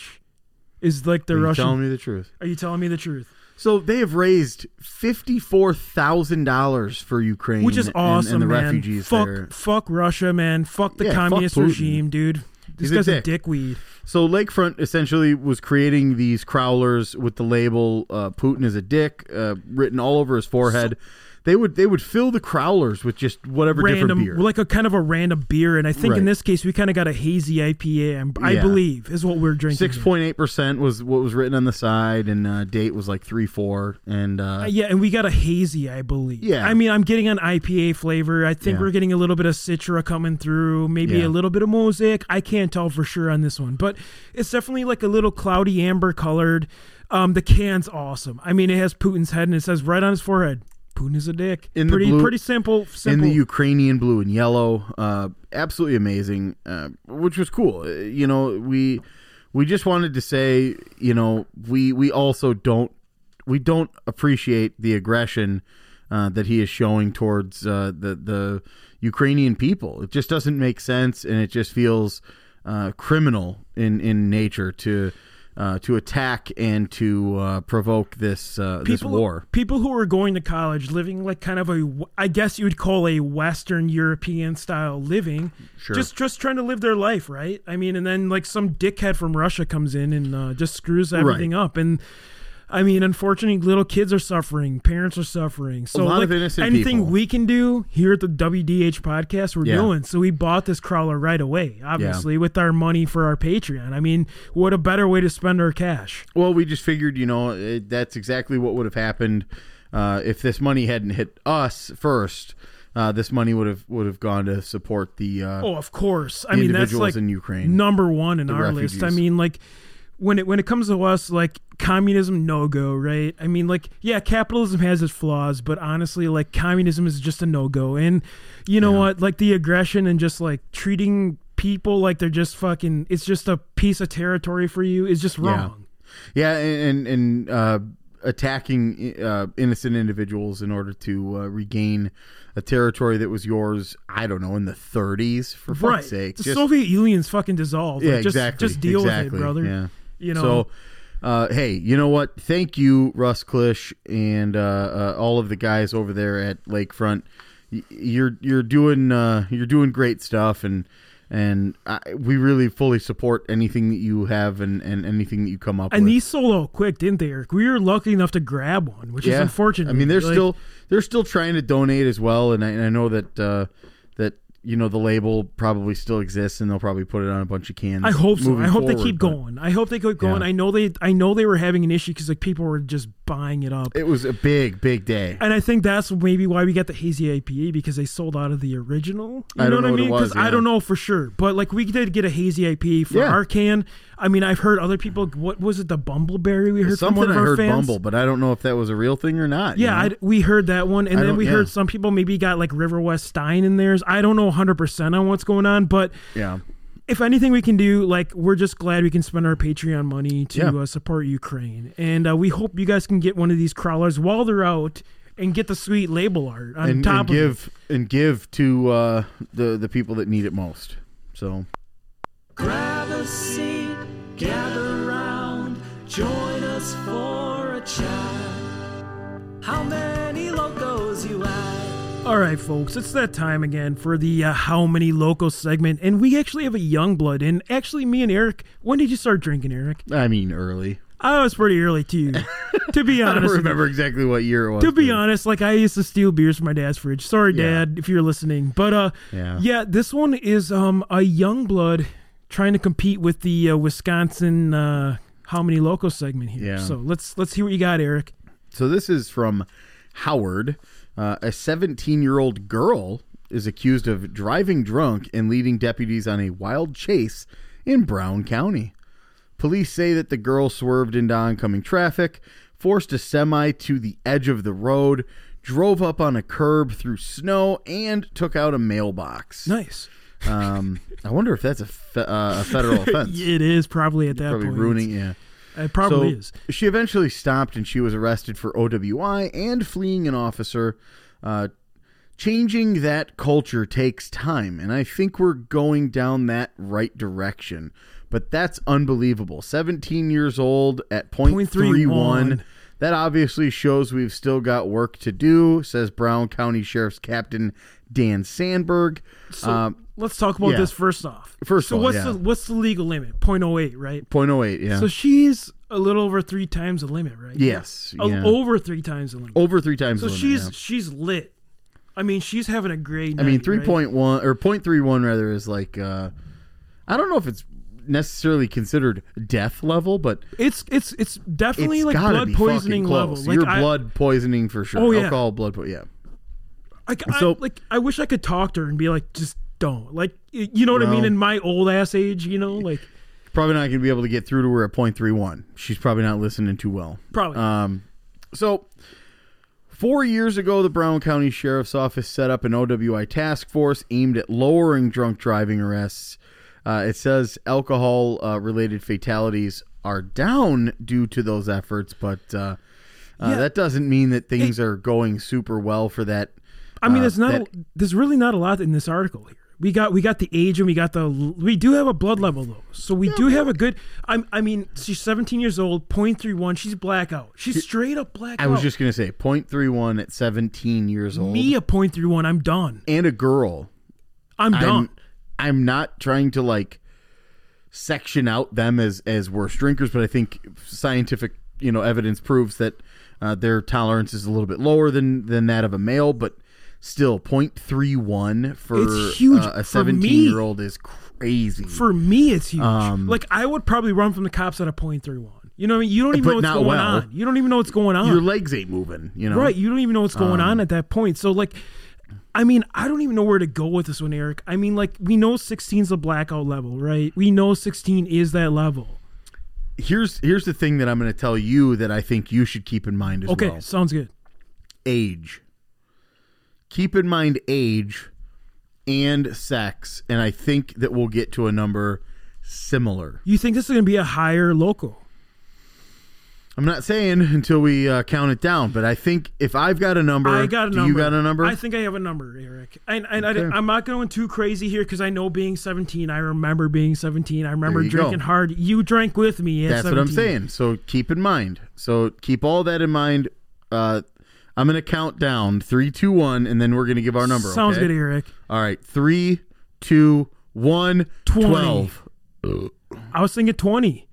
is like the Are Russian. Telling me the truth. Are you telling me the truth? So they have raised fifty-four thousand dollars for Ukraine, Which is awesome, and, the man. refugees fuck, there. fuck Russia, man. Fuck the Yeah, communist Putin. regime, dude. This He's a guy's a, dick. dickweed. So Lakefront essentially was creating these crowlers with the label uh, "Putin is a dick" uh, written all over his forehead. They would they would fill the crowlers with just whatever different beer. like a kind of a random beer, and I think Right. in this case we kind of got a hazy IPA. I Yeah. believe is what we're drinking. Six point eight percent was what was written on the side, and uh, date was like three four, and uh, Uh, yeah, and we got a hazy, I believe. Yeah. I mean, I'm getting an IPA flavor. I think Yeah. we're getting a little bit of Citra coming through, maybe Yeah. a little bit of Mosaic. I can't tell for sure on this one, but it's definitely like a little cloudy amber colored. Um, the can's awesome. I mean, it has Putin's head and it says right on his forehead, Putin is a dick. In the pretty, blue- pretty simple. in the Ukrainian blue and yellow. Uh, absolutely amazing, uh, which was cool. Uh, you know, we we just wanted to say, you know, we we also don't we don't appreciate the aggression uh, that he is showing towards uh, the the Ukrainian people. It just doesn't make sense, and it just feels uh, criminal in in nature to. Uh, to attack and to uh, provoke this uh, this war. People who are going to college, living like kind of a, I guess you would call a Western European style living, Sure. just just trying to live their life, right? I mean, and then like some dickhead from Russia comes in and uh, just screws everything up, and I mean, unfortunately, little kids are suffering, parents are suffering. So lot like, of innocent anything people. we can do here at the WDH podcast, we're Yeah. doing. So we bought this crowler right away, obviously with our money for our Patreon. I mean, what a better way to spend our cash? Well, we just figured, you know, it, that's exactly what would have happened uh, if this money hadn't hit us first. Uh, this money would have would have gone to support the. Uh, Oh, of course. I mean, that's like in Ukraine. number one in our list. I mean, like when it when it comes to us, like communism no go, right? I mean, like yeah, capitalism has its flaws, but honestly, like communism is just a no go. And you know Yeah. what? Like the aggression and just like treating people like they're just fucking. It's just a piece of territory for you. Is just wrong. yeah, and and, and uh, attacking uh, innocent individuals in order to uh, regain a territory that was yours. I don't know in the 30s for fuck's Right. sake. The Just- Soviet Union's fucking dissolved. yeah, Like, just, exactly. Just deal exactly. with it, brother. Yeah. You know. So, uh, hey, you know what? Thank you, Russ Klisch, and uh, uh, all of the guys over there at Lakefront. Y- You're you're doing uh, you're doing great stuff, and and I, we really fully support anything that you have and, and anything that you come up And with. And these sold out quick, didn't they, Eric? We were lucky enough to grab one, which is unfortunate. I mean, they're Like, still they're still trying to donate as well, and I, and I know that uh, that you know the label probably still exists, and they'll probably put it on a bunch of cans. I hope so. I hope they keep but- going. I hope they keep going. Yeah. I know they. I know they were having an issue because like people were just buying it up. It was a big, big day. and I think that's maybe why we got the hazy IPA because they sold out of the original. You I know what I know what it mean? was, I don't know for sure, but like we did get a hazy IPA for Yeah. our can. I mean, I've heard other people. What was it? The Bumbleberry we heard Something from one of I our heard fans. Bumble, but I don't know if that was a real thing or not. you Yeah, know? I, we heard that one, and I then we yeah. heard some people maybe got like River West Stein in theirs. I don't know 100 percent on what's going on, but yeah. if anything we can do, like we're just glad we can spend our Patreon money to Yeah. uh, support Ukraine, and uh, we hope you guys can get one of these crowlers while they're out and get the sweet label art on and, top and of it. give and give to uh, the the people that need it most. So Grab a seat, gather round, join us for a chat. How many locos you at? All right, folks, it's that time again for the uh, How Many Locals segment, and we actually have a young blood. And actually, me and Eric, when did you start drinking, Eric? I mean, early. I was pretty early too, to be honest, I honest. don't remember exactly what year it was. to be but- honest, like I used to steal beers from my dad's fridge. Sorry, Yeah. Dad, if you're listening. But uh, Yeah. this one is um a young blood trying to compete with the uh, Wisconsin uh, How Many Locals segment here. Yeah. So let's let's hear what you got, Eric. So this is from Howard. Uh, a 17 year old girl is accused of driving drunk and leading deputies on a wild chase in Brown County. Police say that the girl swerved into oncoming traffic, forced a semi to the edge of the road, drove up on a curb through snow, and took out a mailbox. Nice. Um, I wonder if that's a, fe- uh, a federal offense. It is probably at that point. Probably point. ruining, yeah. It probably so is. She eventually stopped and she was arrested for OWI and fleeing an officer. Uh, changing that culture takes time, and I think we're going down that right direction. But that's unbelievable. 17 years old at point three one. 0.31. That obviously shows we've still got work to do, says Brown County Sheriff's Captain Dan Sandberg. So um, let's talk about yeah. this first off. First so all, what's yeah. the what's the legal limit? 0.08, right? 0.08, yeah. So she's a little over three times the limit, right? yes. Yeah. over three times the limit. Over three times so the limit, she's she's lit. I mean, she's having a great. I mean, night, three right? point one or point three one rather is like uh, I don't know if it's necessarily considered death level, but It's it's it's definitely it's like blood be poisoning level. Like You're I, blood poisoning for sure. Oh, yeah. Alcohol, blood, po- yeah. I, I- So- like I wish I could talk to her and be like, just don't. Like you know what I mean? In my old ass age, you know, like Probably not to be able to get through to her at point three one. She's probably not listening too well. probably. Um, so four years ago, the Brown County Sheriff's Office set up an OWI task force aimed at lowering drunk driving arrests. Uh, it says alcohol uh, related fatalities are down due to those efforts, but uh, uh, Yeah. that doesn't mean that things are going super well for that. I mean, uh, there's not. that- a, there's really not a lot in this article here. We got we got the age and we got the we do have a blood level though, so we do have a good. I'm I mean, she's 17 years old, 0.31. She's blackout. She's straight up blackout. I was just going to say 0.31 at 17 years old. me a 0.31. I'm done. and a girl. I'm done. I'm I'm not trying to like section out them as as worse drinkers, but I think scientific you know evidence proves that uh, their tolerance is a little bit lower than than that of a male, but still 0.31 for uh, a for me. 17 year old is crazy. For me, it's huge. Um, like I would probably run from the cops at a .31. You know what I mean? You don't even know what's going well. on. You don't even know what's going on. Your legs ain't moving, you know. Right. You don't even know what's going Um, on at that point. So like I mean, I don't even know where to go with this one, Eric. I mean, like we know 16 is a blackout level, right? We know 16 is that level. Here's here's the thing that I'm going to tell you that I think you should keep in mind as Okay, well. sounds good. age. Keep in mind age and sex, and I think that we'll get to a number similar. You think this is going to be a higher local? I'm not saying until we uh, count it down, but I think if I've got a number, I got a number. you got a number? I think I have a number, Eric. And, and Okay. I, am not going too crazy here because I know being 17. I remember being 17. I remember drinking go. hard. You drank with me. At That's what I'm saying. So keep in mind. So keep all that in mind. Uh, I'm going to count down three, two, one, and then we're going to give our number. Sounds okay? good, Eric. All right, three, two, one, 20. 12. I was thinking 20.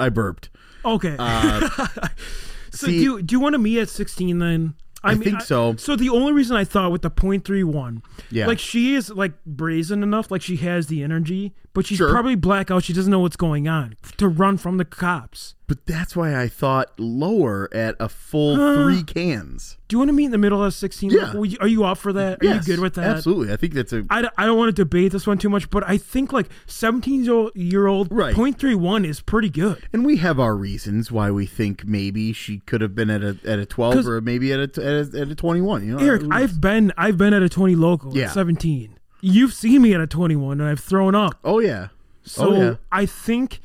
I burped. Okay. Uh, so see- do you, do you want to meet at 16 then? I think so. So the only reason I thought with the .31, Yeah. like she is like brazen enough, like she has the energy, but she's Sure. probably blackout. She doesn't know what's going on to run from the cops. But that's why I thought lower at a full Huh. three cans. Do you want to meet in the middle of 16? Yeah. local? Would you- Are you up for that? Are Yes, you good with that? Absolutely. I think that's a I, I don't want to debate this one too much, but I think like 17 year old, Right. 0.31 is pretty good. and we have our reasons why we think maybe she could have been at a at a 12 'Cause- or maybe at a, at a at a 21, you know. Eric, I've been I've been at a 20 local Yeah. at 17. You've seen me at a 21 and I've thrown up. Oh yeah. Oh, so oh yeah. I think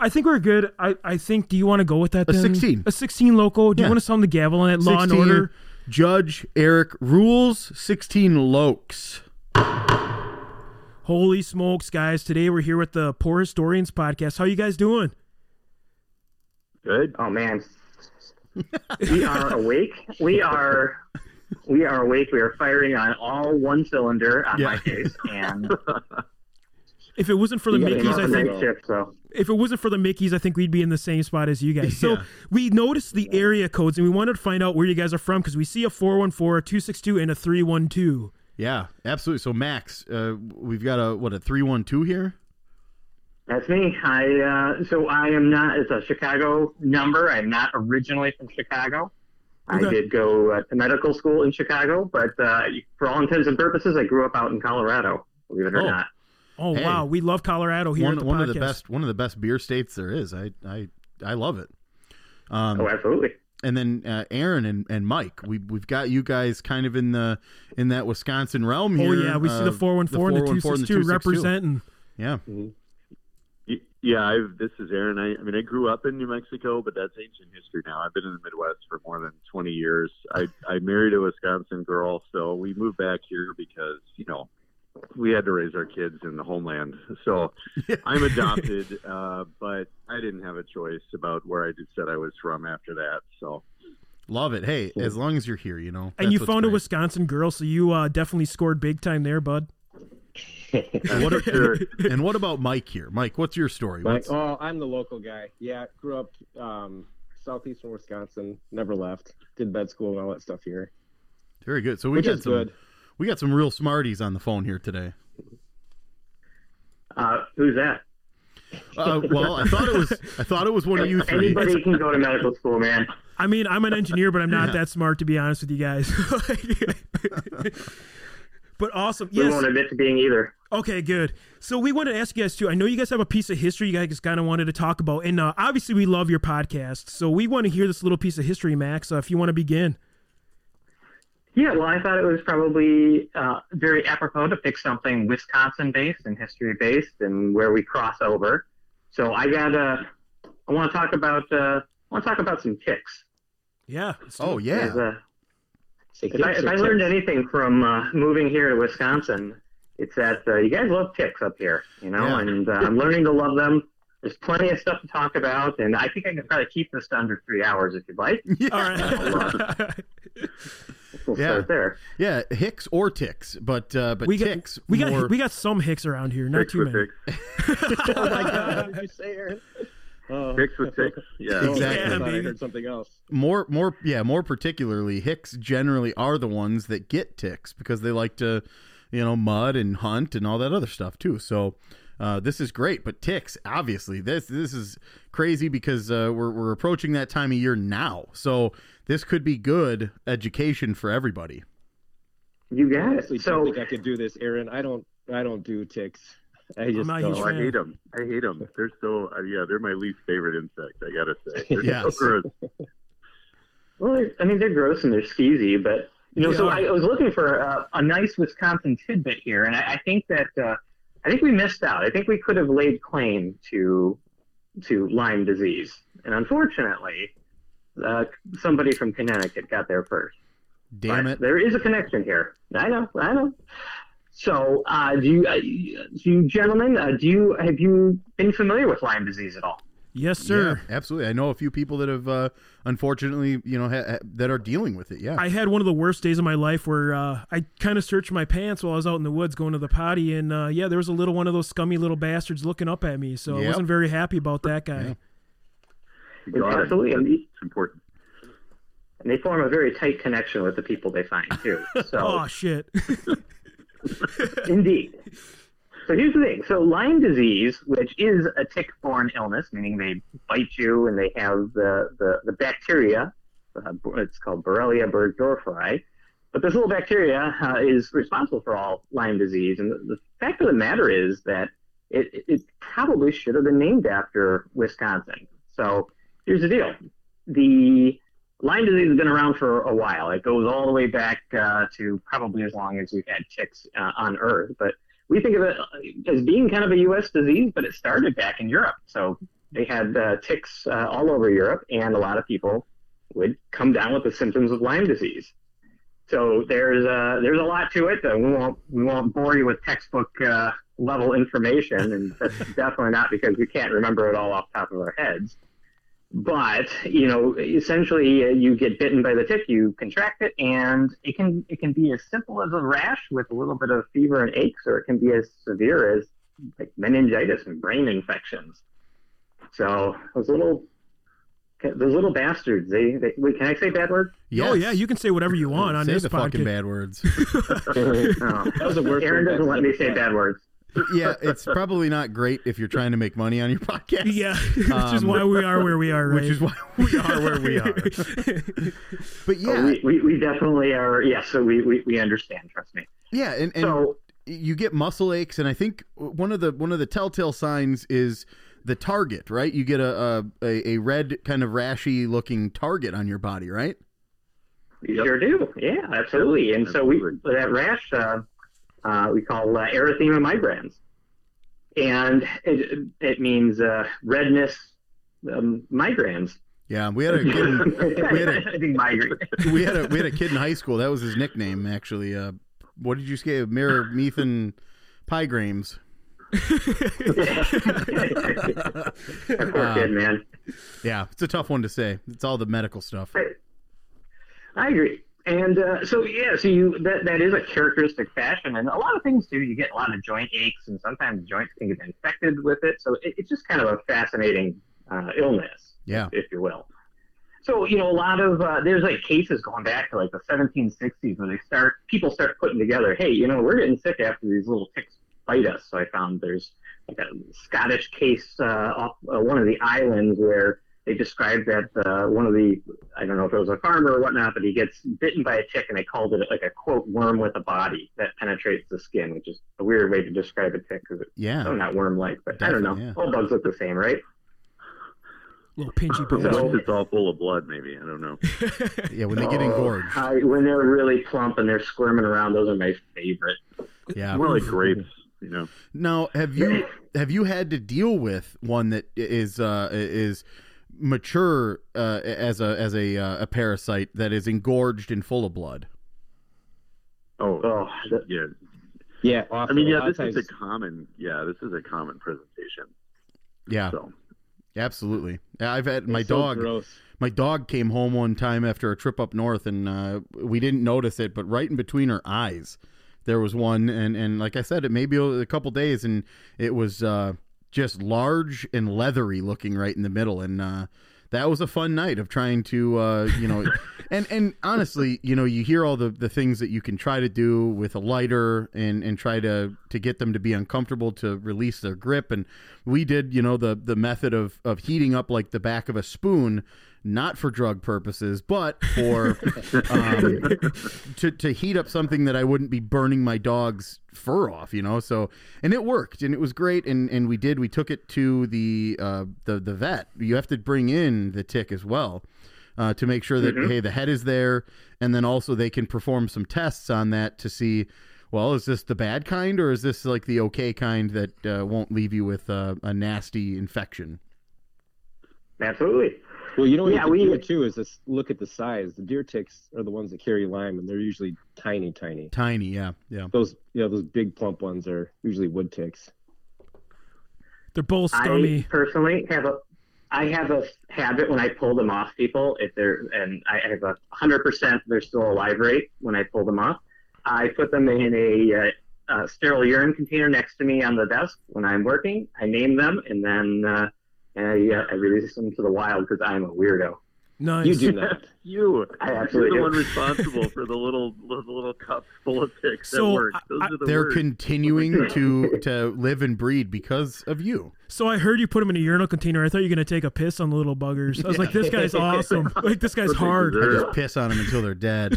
I think we're good. I, I think do you want to go with that A then? 16. A 16 local. Do Yeah. you want to sound the gavel on it? Law and order. Judge Eric rules 16 Lokes. Holy smokes, guys. Today we're here with the Poor Historians podcast. How you guys doing? Good. Oh man, we are awake. We are we are awake. We are firing on all one cylinder on Yeah. my case, and If it wasn't for the we Mickeys, I think night shift. So if it wasn't for the Mickeys, I think we'd be in the same spot as you guys. So Yeah. we noticed the area codes and we wanted to find out where you guys are from because we see a 414, a 262, and a 312. Yeah, absolutely. So Max, uh, we've got a what a 312 here? that's me. I uh, so I am not. It's a Chicago number. I'm not originally from Chicago. Okay. I did go uh, to medical school in Chicago, but uh, for all intents and purposes, I grew up out in Colorado. Believe it or Oh. not. Oh, Hey. wow. We love Colorado here one at the one of the best one of the best beer states there is. I I I love it. Um, Oh, absolutely. and then uh, Aaron and, and Mike, we we've got you guys kind of in the in that Wisconsin realm here. Oh, yeah. We see uh, the 414 and the 414 262 representing. Yeah, Y- Yeah, I've, this is Aaron. I, I mean, I grew up in New Mexico, but that's ancient history now. I've been in the Midwest for more than 20 years. I, I married a Wisconsin girl, so we moved back here because, you know, we had to raise our kids in the homeland. So I'm adopted, uh, but I didn't have a choice about where I just said I was from after that. So love it. Hey, as long as you're here, you know. And you what's found a. Wisconsin girl, so you uh, definitely scored big time there, bud. What a- Sure. and what about Mike here? Mike, what's your story? Like, What's- oh, I'm the local guy. Yeah, grew up um, southeastern Wisconsin. Never left. Did bed school and all that stuff here, very good. So we which got is some good. We got some real smarties on the phone here today. Uh, who's that? Uh, well, I thought it was I thought it was one of you three. Anybody can go to medical school, man. I mean, I'm an engineer, but I'm not Yeah. that smart, to be honest with you guys. but awesome. We Yes. won't admit to being either. Okay, good. So we wanted to ask you guys too. I know you guys have a piece of history you guys kind of wanted to talk about, and uh, obviously we love your podcast. So we want to hear this little piece of history, Max. Uh, if you want to begin. Yeah, well, I thought it was probably uh, very apropos to pick something Wisconsin-based and history-based, and where we cross over. So I got uh, I want to talk about uh, I want to talk about some ticks. Yeah. Oh yeah. As, uh, if I, if I learned anything from uh, moving here to Wisconsin, it's that uh, you guys love ticks up here, you know, Yeah. and uh, I'm learning to love them. There's plenty of stuff to talk about, and I think I can probably keep this to under three hours if you'd like. Yeah. All right. We'll Yeah. start there. Yeah, Hicks or ticks, but uh, but we got ticks. we got we got some hicks around here, not too many. ticks. oh my god, what did you say, Aaron? Oh, Ticks with ticks. Yeah. Exactly. I I heard something else. more more yeah more particularly Hicks generally are the ones that get ticks because they like to you know mud and hunt and all that other stuff too. So. Uh, this is great, but ticks obviously this this is crazy because uh, we're we're approaching that time of year now. So this could be good education for everybody. You got Honestly, it. don't So think I could do this, Aaron. I don't. I don't do ticks. I just not a don't. I fan. hate them. I hate them. They're so uh, yeah. They're my least favorite insect. I gotta say. They're Yes. so gross. Well, I mean, they're gross and they're skeezy, but you know. They so. I, I was looking for a, a nice Wisconsin tidbit here, and I, I think that uh, I think we missed out. I think we could have laid claim to to Lyme disease, and unfortunately, uh, somebody from Connecticut got there first. Damn But it! There is a connection here. I know. I know. So, uh, do you, uh, you gentlemen, uh, do you have you been familiar with Lyme disease at all? Yes, sir. Yeah, absolutely. I know a few people that have uh, unfortunately you know ha- ha- that are dealing with it. Yeah. I had one of the worst days of my life where uh, I kind of searched my pants while I was out in the woods going to the potty, and uh, yeah, there was a little one of those scummy little bastards looking up at me. So I wasn't very happy about that guy. Yeah. You got it. Absolutely. And, It's important. and they form a very tight connection with the people they find too. So, Oh shit! indeed. So here's the thing. So Lyme disease, which is a tick-borne illness, meaning they bite you and they have the, the, the bacteria, uh, it's called Borrelia burgdorferi, but this little bacteria uh, is responsible for all Lyme disease. And the, the fact of the matter is that it, it- it probably should have been named after Wisconsin. So here's the deal. The Lyme disease has been around for a while. It goes all the way back uh, to probably as long as we've had ticks uh, on Earth. But we think of it as being kind of a U.S. disease, but it started back in Europe. So they had uh, ticks uh, all over Europe, and a lot of people would come down with the symptoms of Lyme disease. So there's uh, there's a lot to it. Uh, we won't we won't bore you with textbook uh, level information, and that's definitely not because we can't remember it all off the top of our heads. But you know, essentially, uh, you get bitten by the tick, you contract it, and it can it can be as simple as a rash with a little bit of fever and aches, or it can be as severe as like meningitis and brain infections. So those little those little bastards, they, they wait, can I say bad words? Oh yeah, you can say whatever you want on Say this the fucking bad words. No. That was the worst. Aaron doesn't let me say bad words. Yeah, it's probably not great if you're trying to make money on your podcast. Yeah, which is Um, why we are where we are, right? Which is why we are where we are. But Oh, yeah, we, we, we definitely are. Yeah, so we, we, we understand. Trust me. yeah, and, and So you get muscle aches, and I think one of the one of the telltale signs is the target, right? You get a a, a red kind of rashy looking target on your body, right? we sure do. Yeah, absolutely. And so we that rash uh, uh, we call uh, erythema migrans, and it it means uh, redness um, migrans. Yeah, we had a kid, we had a I we had a we had a kid in high school. That was his nickname, actually. Uh, what did you say? Mirror Methan Pygrames. poor kid, man. Yeah, it's a tough one to say. It's all the medical stuff. I agree. And uh, so yeah, so you that that is a characteristic fashion, and a lot of things too. You get a lot of joint aches, and sometimes joints can get infected with it. So it, it's just kind of a fascinating uh, illness, Yeah. if you will. So you know, a lot of uh, there's like cases going back to like the 1760s where they start people start putting together, hey, you know, we're getting sick after these little ticks bite us. So I found there's like a Scottish case uh, off uh, one of the islands where they described that uh, one of the I don't know if it was a farmer or whatnot, but he gets bitten by a tick, and they called it like a quote worm with a body that penetrates the skin, which is a weird way to describe a tick because it's Yeah. oh, not worm-like, but I don't know. Yeah. All bugs look the same, right? Little pinchy Unless pinchy. it's all full of blood, maybe. I don't know. Yeah, when they get Oh, engorged. I, when they're really plump and they're squirming around, those are my favorite. Yeah. More like grapes, you know. Now, have you have you had to deal with one that is uh, is mature uh, as a as a uh, a parasite that is engorged and full of blood? Oh, Oh, the- yeah. Yeah, I mean, yeah, lot of this is a common. Yeah, this is a common presentation. Yeah, So absolutely. Yeah, I've had my so dog. gross. My dog came home one time after a trip up north, and uh, we didn't notice it, but right in between her eyes, there was one, and and like I said, it may be a couple days, and it was uh, just large and leathery looking right in the middle, and uh, that was a fun night of trying to, uh, you know, and and honestly, you know, you hear all the the things that you can try to do with a lighter and and try to to get them to be uncomfortable to release their grip, and we did, you know, the the method of of heating up like the back of a spoon not for drug purposes, but for um, to to heat up something that I wouldn't be burning my dog's fur off, you know. So and it worked, and it was great, and and we did. We took it to the uh, the the vet. You have to bring in the tick as well. Uh, to make sure that hey the head is there and then also they can perform some tests on that to see well is this the bad kind or is this like the okay kind that uh, won't leave you with uh, a nasty infection absolutely. Well, you know what Yeah, you we- do too is just look at the size. The deer ticks are the ones that carry Lyme, and they're usually tiny, tiny. tiny yeah yeah Those, you know, those big plump ones are usually wood ticks. They're both I personally have a I have a habit when I pull them off people if they're and I have a hundred percent they're still alive rate when I pull them off. I put them in a, uh, uh sterile urine container next to me on the desk when I'm working. I name them and then uh, I, uh, I release them to the wild because I'm a weirdo. Nice. You do not. You, I you're absolutely the one responsible for the little the little cups full of ticks So, at work. Those I- are the They're worst. continuing to to live and breed because of you. So I heard you put them in a urinal container. I thought you were gonna take a piss on the little buggers. I was like, this guy's awesome. Like this guy's hard. I just piss on them until they're dead.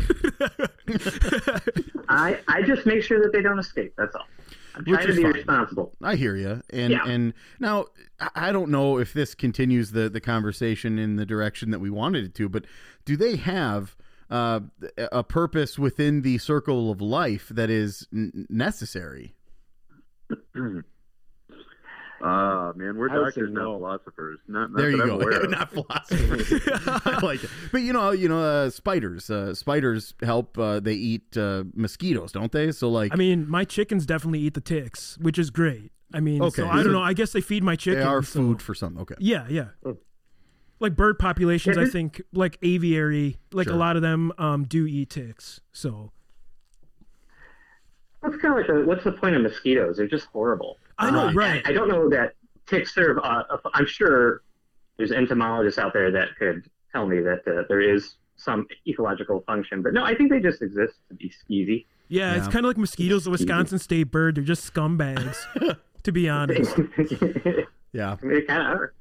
I, I just make sure that they don't escape. That's all. I'm Which trying to be fine. responsible. I hear you, and Yeah. and now I- I don't know if this continues the the conversation in the direction that we wanted it to, but do they have uh, a purpose within the circle of life that is n- necessary? Ah, man, we're I would say doctors, no. not philosophers. Not, not There you go. aware. Not philosophers. I like it. But you know, you know, uh, spiders. Uh, spiders help. Uh, they eat uh, mosquitoes, don't they? So like, I mean, my chickens definitely eat the ticks, which is great. I mean, Okay. so I don't know. I guess they feed my chickens. they chickens. are so- food for some. Okay. Yeah, yeah. Oh. Like bird populations, I think, like aviary, like Sure. a lot of them um, do eat ticks. So That's kind of like the, what's the point of mosquitoes? They're just horrible. I know, Uh, right? I, I don't know that ticks serve. Uh, a- I'm sure there's entomologists out there that could tell me that uh, there is some ecological function, but no, I think they just exist to be skeezy. yeah, it's kind of like mosquitoes, the Wisconsin state bird. They're just scumbags, to be honest. Yeah. they kind of are.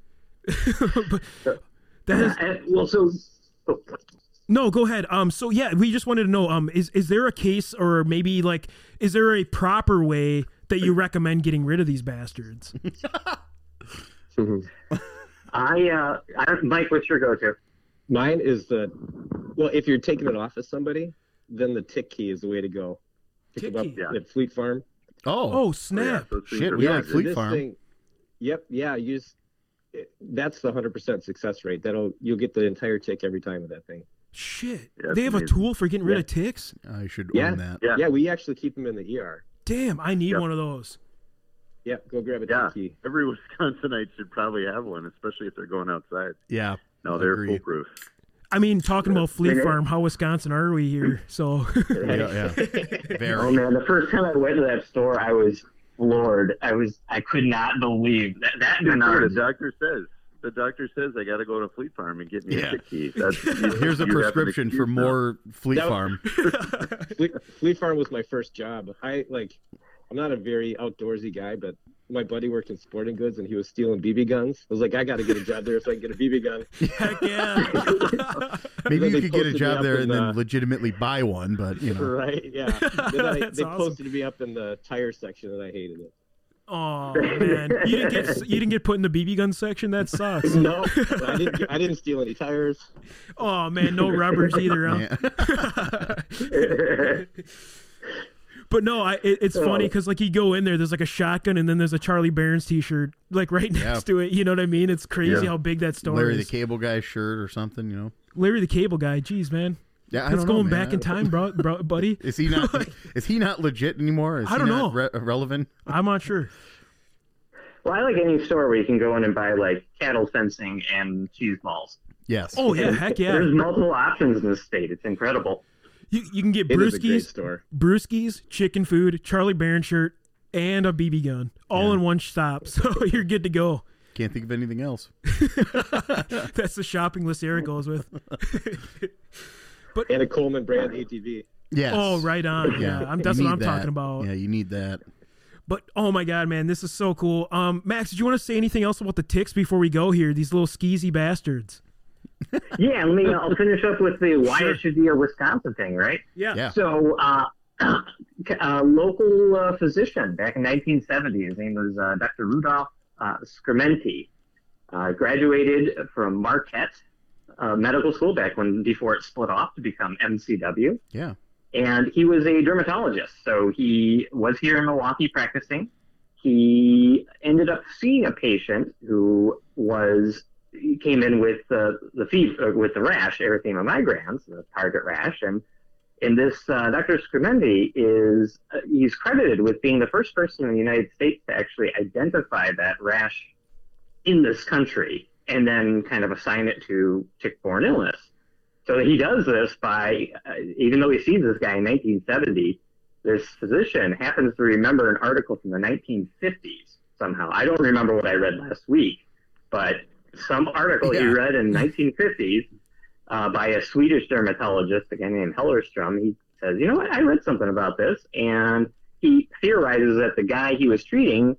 but that is And- well, so oh, no. Go ahead. Um. So yeah, we just wanted to know. Um. Is is there a case, or maybe like, is there a proper way that you recommend getting rid of these bastards? I, uh, I Mike, what's your go-to? Mine is the well, if you're taking it off of somebody, then the tick key is the way to go. Pick Tick them up key. Yeah. at Fleet Farm. Oh. Oh snap! those things Shit, we really like good. Fleet Farm. thing- yep, yeah, you just it- that's the hundred percent success rate. That'll you'll get the entire tick every time with that thing. Shit. Yeah, they have a tool for getting rid Yeah. of ticks. I should Yeah. own that. Yeah. Yeah, we actually keep them in the ER. Damn, I need Yep. one of those. Yeah, go grab a Yeah, key. every Wisconsinite should probably have one, especially if they're going outside. Yeah. No, they're Agreed. foolproof. I mean, talking about Fleet Farm, how Wisconsin are we here? So Yeah. yeah. Oh man, the first time I went to that store, I was floored. I was, I could not believe that. That Yeah, the doctor says. The doctor says I got to go to Fleet Farm and get me Yeah. a tick key. That's, you- Here's a you have an prescription for excuse more Fleet That- Farm. Fleet, Fleet Farm was my first job. I like I'm not a very outdoorsy guy, but my buddy worked in sporting goods and he was stealing BB guns. I was like, I got to get a job there so I can get a BB gun. heck yeah. Maybe you could get a job there in and then legitimately buy one, but you know. Right? Yeah. Then I, That's they awesome. posted me up in the tire section and I hated it. Oh man, you didn't get you didn't get put in the BB gun section. That sucks. No, I didn't. I didn't steal any tires. Oh man, no rubbers either. Huh? Yeah. But no, I it, it's funny oh. because like you go in there, there's like a shotgun, and then there's a Charlie Berens T-shirt like right next Yeah. to it. You know what I mean? It's crazy Yeah. how big that store is. Larry the. Cable Guy shirt or something, you know. Larry the Cable Guy. Jeez, man, Yeah, I that's don't know, going man. back in time, bro, bro, buddy. Is he not? is he not legit anymore? Is I don't not know. Re- relevant? I'm not sure. Well, I like any store where you can go in and buy like cattle fencing and cheese balls. Yes. Oh yeah, heck yeah. There's multiple options in this state. It's incredible. You, you can get It is brewskis, brewskis, chicken food, Charlie Berens shirt, and a BB gun, all Yeah. in one stop. So you're good to go. Can't think of anything else. That's the shopping list Eric goes with. And a Coleman brand ATV. Yes. Oh, right on. Yeah, I'm, You that's what I'm that. talking about. Yeah, you need that. But oh my god, man, this is so cool. Um, Max, did you want to say anything else about the ticks before we go here? These little skeezy bastards. Yeah, let me. I'll finish up with the why it should be a Wisconsin thing, right? Yeah. Yeah. So, uh, a local uh, physician back in 1970, his name was uh, Dr. Rudolph uh, Scrimenti, uh, graduated from Marquette uh, Medical School back when before it split off to become MCW, Yeah. and he was a dermatologist. So he was here in Milwaukee practicing. He ended up seeing a patient who was he came in with uh, the fever, with the rash, erythema migrans, the target rash, and in this uh, Dr. Scrimenti is uh, he's credited with being the first person in the United States to actually identify that rash in this country and then kind of assign it to tick-borne illness. So he does this by, uh, even though he sees this guy in 1970, this physician happens to remember an article from the 1950s somehow. I don't remember what I read last week, but some article he read in 1950s uh, by a Swedish dermatologist, a guy named Hellerstrom. He says, you know what, I read something about this, and he theorizes that the guy he was treating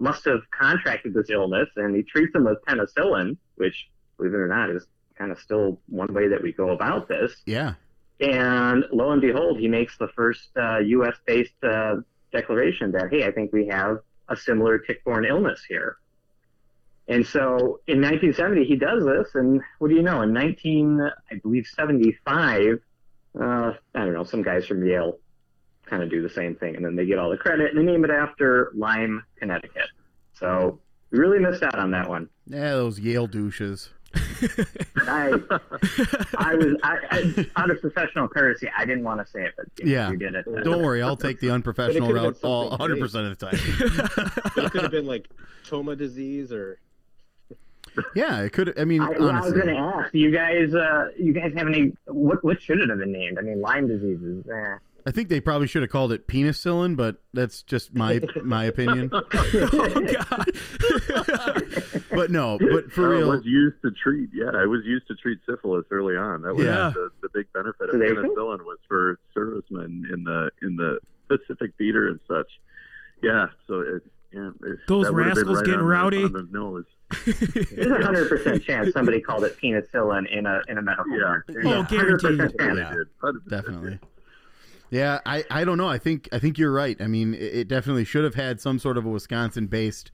must have contracted this illness, and he treats him with penicillin, which, believe it or not, is kind of still one way that we go about this. Yeah. And lo and behold, he makes the first uh, U.S. based uh, declaration that, hey, I think we have a similar tick borne illness here. And so in 1970, he does this. And what do you know? In 19, I believe, 75, uh, I don't know, some guys from Yale kind of do the same thing. And then they get all the credit and they name it after Lyme, Connecticut. So we really missed out on that one. Yeah, those Yale douches. I, I was, I, I, out of professional courtesy, I didn't want to say it, but you, Yeah. you did it. Don't worry, I'll take the unprofessional could've route all 100% of the time. It could have been like Tomah disease or Yeah, it could. I mean, I, well, I was going to ask you guys. Uh, you guys have any? What what should it have been named? I mean, Lyme disease is. Eh. I think they probably should have called it penicillin, but that's just my my opinion. oh God. But no, but for Uh, real, was used to treat. Yeah, I was used to treat syphilis early on. That was Yeah. the, the big benefit of So there you go. penicillin was for servicemen in the in the Pacific theater and such. Yeah, so it, yeah, it, Those that would've been rascals right getting on rowdy. on the nose. There's a hundred percent chance somebody called it penicillin in a in a medical. Yeah. Oh, a hundred percent guaranteed. Yeah. They 100% definitely. Yeah, I, I don't know. I think I think you're right. I mean, it, it definitely should have had some sort of a Wisconsin-based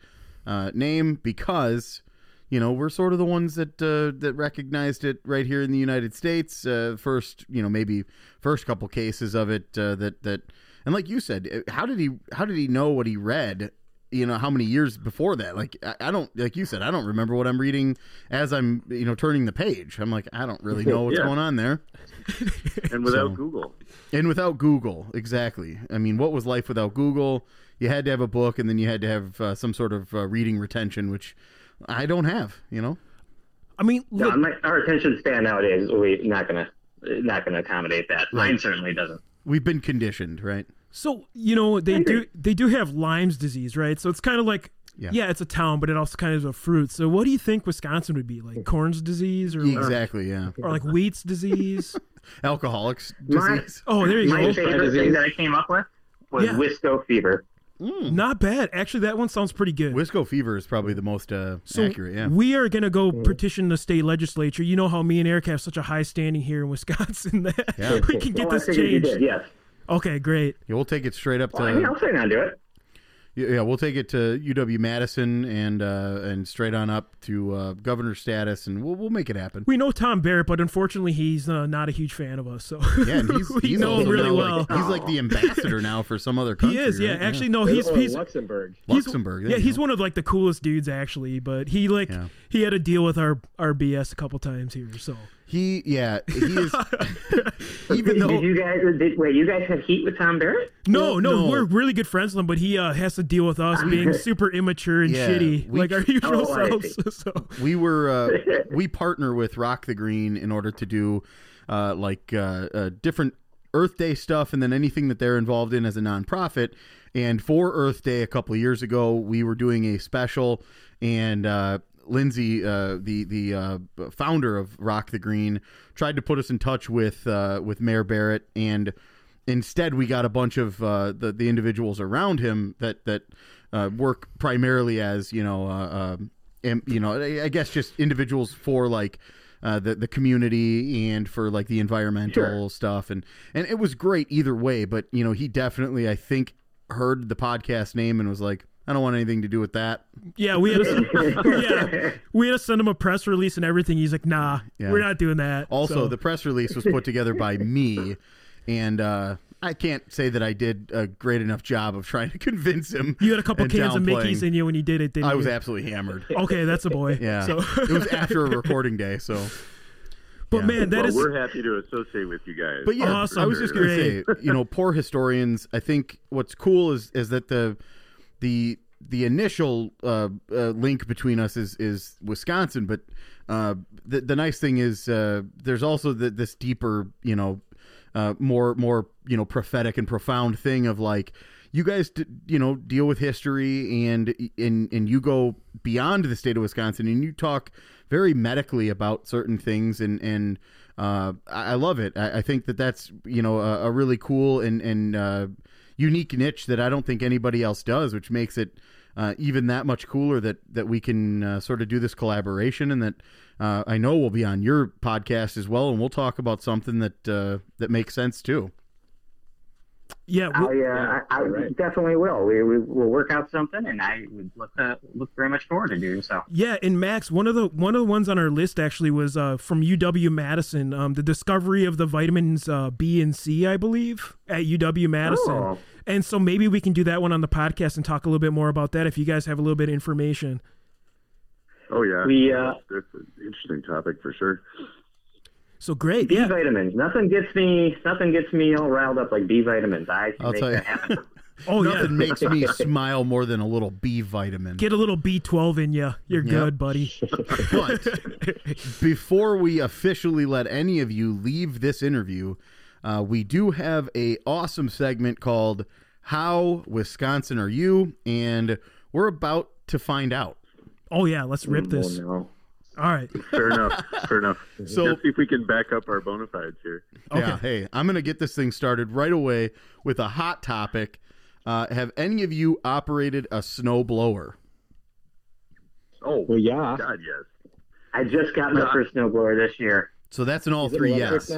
uh, name because you know we're sort of the ones that uh, that recognized it right here in the United States. Uh, first, you know, maybe first couple cases of it uh, that that and like you said, uh, how did he how did he know what he read? You know, how many years before that? Like, I, I don't like you said. I don't remember what I'm reading as I'm you know turning the page. I'm like, I don't really know what's Yeah. going on there. And without So- Google, And without Google, exactly. I mean, what was life without Google? You had to have a book, and then you had to have uh, some sort of uh, reading retention, which I don't have. You know, I mean, No, my, our attention span nowadays, we not gonna not gonna accommodate that. Mine certainly doesn't. we've been conditioned, right? So you know they do they do have Lyme's disease, right? So it's kind of like Yeah. yeah. it's a town, but it also kind of is a fruit. So what do you think Wisconsin would be like? Corn's disease or Exactly. Yeah. or like wheat's disease? Alcoholics My- disease. Oh, there you My go. favorite thing that I came up with was Yeah. Wisco fever. Not bad. Actually, that one sounds pretty good. Wisco fever is probably the most uh, So accurate. Yeah. we are gonna go petition the state legislature. You know how me and Eric have such a high standing here in Wisconsin that Yeah. we can get Well, this figured changed. did, yes. Okay, great. Yeah, we'll take it straight up Well, I mean, to I'll say not do it. yeah. We'll take it to UW Madison and uh, and straight on up to uh, governor status, and we'll we'll make it happen. We know Tom Barrett, but unfortunately, he's uh, not a huge fan of us. So Yeah, and he's, we he's know him really well. like- he's like the ambassador now for some other country. he is, yeah. right? Actually, no, he's or he's Luxembourg. he's- Luxembourg. Yeah, he's go. one of like the coolest dudes actually. But he like Yeah. He had to deal with our our BS a couple times here. So He, yeah, he is. even Did, though did you guys? Did, wait, you guys have heat with Tom Barrett? no, Well, no, no. we're really good friends with him, but he uh, has to deal with us being super immature and Yeah, shitty, we- like our usual Oh, selves. So we were, uh, we partner with Rock the Green in order to do, uh, like uh, uh, different Earth Day stuff, and then anything that they're involved in as a nonprofit. And for Earth Day a couple years ago, we were doing a special, and uh, Lindsay, uh, the the uh, founder of Rock the Green, tried to put us in touch with uh, with Mayor Barrett, and instead we got a bunch of uh, the the individuals around him that that uh, work primarily as you know uh, um, you know I guess just individuals for like. Uh, the the community and for like the environmental Sure. stuff and and it was great either way but you know he definitely I think heard the podcast name and was like I don't want anything to do with that yeah, we had to, yeah we had to send him a press release and everything. He's like, nah, Yeah. we're not doing that. Also, So- the press release was put together by me, and uh, I can't say that I did a great enough job of trying to convince him. you had a couple and cans of. Mickey's in you when you did it. Didn't you? I was absolutely hammered. okay. That's a boy. Yeah, So, it was after a recording day, so. but yeah. man, that well, is we're happy to associate with you guys. But yeah, Awesome. I was just gonna say, you know, poor historians. I think what's cool is is that the the the initial uh, uh, link between us is is Wisconsin, but uh, the the nice thing is uh, there's also the, this deeper, you know, uh, more more you know prophetic and profound thing of like, you guys, d- you know, deal with history and and and you go beyond the state of Wisconsin and you talk very medically about certain things and and uh, I love it. I, I think that that's you know a, a really cool and and unique niche that I don't think anybody else does, which makes it uh, even that much cooler that that we can uh, sort of do this collaboration and that uh, I know we'll be on your podcast as well, and we'll talk about something that uh, that makes sense too. Yeah, I, uh, we- I, I right. definitely will. We, we will work out something, and I would look uh, look very much forward to doing so. yeah, and Max, one of the one of the ones on our list actually was uh, from UW Madison, um, the discovery of the vitamins uh, B and C, I believe, at UW Madison. Oh. And so maybe we can do that one on the podcast and talk a little bit more about that if you guys have a little bit of information. Oh yeah, We, uh, that's an interesting topic for sure. So great, B yeah. vitamins. Nothing gets me. Nothing gets me all riled up like B vitamins. I I'll make tell you. that happen. Oh yeah, Nothing makes me smile more than a little B vitamin. get a little B12 in you. You're Yep. good, buddy. But before we officially let any of you leave this interview, uh, we do have a awesome segment called "How Wisconsin Are You?" and we're about to find out. Oh yeah, let's rip this. Oh, no. All right. Fair enough. Fair enough. So- Let's see if we can back up our bona fides here. Yeah. Hey, I'm gonna get this thing started right away with a hot topic. Uh, have any of you operated a snow blower? Oh, Well, yeah. God, yes. I just got my first snowblower this year. So that's an all Is three yes.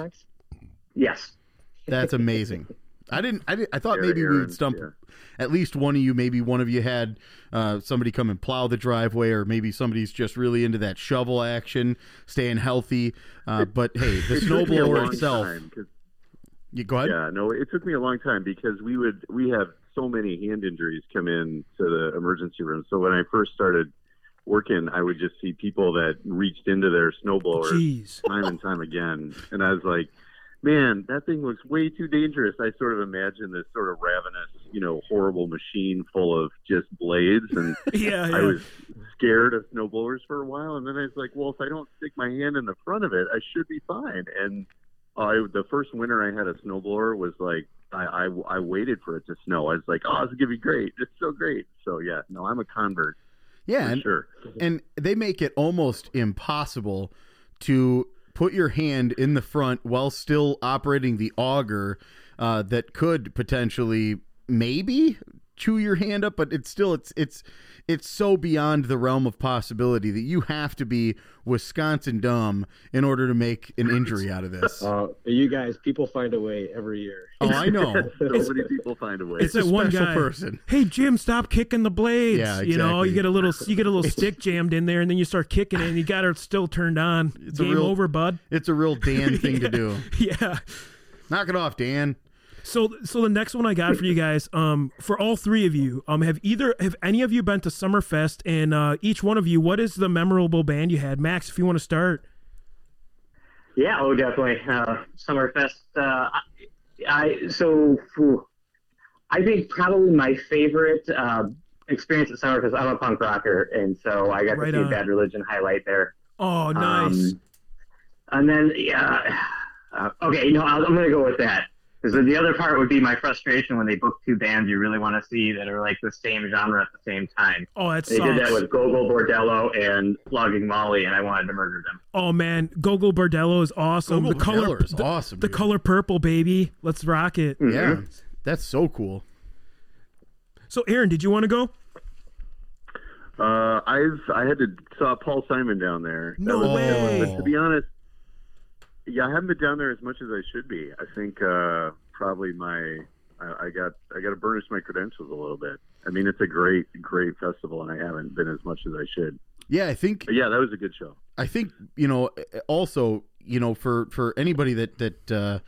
Yes. That's amazing. I didn't. I, didn't, I thought maybe we would stump yeah. at least one of you. Maybe one of you had uh, somebody come and plow the driveway, or maybe somebody's just really into that shovel action, staying healthy. Uh, but hey, the It took me a snowblower itself. time 'cause- You go ahead. Yeah, no, it took me a long time because we would we have so many hand injuries come in to the emergency room. So when I first started working, I would just see people that reached into their snowblowers Jeez. time and time again, and I was like, man, that thing looks way too dangerous. I sort of imagined this sort of ravenous, you know, horrible machine full of just blades, and Yeah, I was scared of snowblowers for a while, and then I was like, well, if I don't stick my hand in the front of it, I should be fine. And I, the first winter I had a snowblower was like, I, I, I waited for it to snow. I was like, oh, this is gonna be great. It's so great. So yeah, no, I'm a convert Yeah, for and, sure. and they make it almost impossible to put your hand in the front while still operating the auger uh, that could potentially maybe chew your hand up but it's still it's it's it's so beyond the realm of possibility that you have to be Wisconsin dumb in order to make an injury out of this. Uh, you guys, people find a way every year. Oh, I know. So many people find a way. It's a that one special guy. person. Hey Jim, stop kicking the blades. Yeah, exactly. You know, you get a little, you get a little stick jammed in there, and then you start kicking it, and you got it still turned on. It's a Game real- over, bud. It's a real Dan thing to do. Yeah. Knock it off, Dan. So, so the next one I got for you guys, um, for all three of you, um, have either have any of you been to Summerfest? And uh, each one of you, what is the memorable band you had? Max, if you want to start. Yeah, oh, definitely. Uh, Summerfest. Uh, I so I think probably my favorite uh, experience at Summerfest. I'm a punk rocker, and so I got Right to see on. Bad Religion highlight there. Oh, nice. Um, and then yeah, uh, okay, you know I'm gonna go with that because the other part would be my frustration when they book two bands you really want to see that are like the same genre at the same time. oh, that They did that with Gogol Bordello and Flogging Molly, and I wanted to murder them. Oh man, Gogol Bordello is awesome. Gogol the color is the, awesome, The dude. color purple, baby. Let's rock it. Yeah, that's so cool. So, Aaron, did you want to go? Uh, I've I had to saw Paul Simon down there. That No was- way. But to be honest, yeah, I haven't been down there as much as I should be. I think uh, probably my I, I got I got to burnish my credentials a little bit. I mean, it's a great great festival, and I haven't been as much as I should. Yeah, I think But yeah, that was a good show. I think you know. Also, you know, for for anybody that that uh,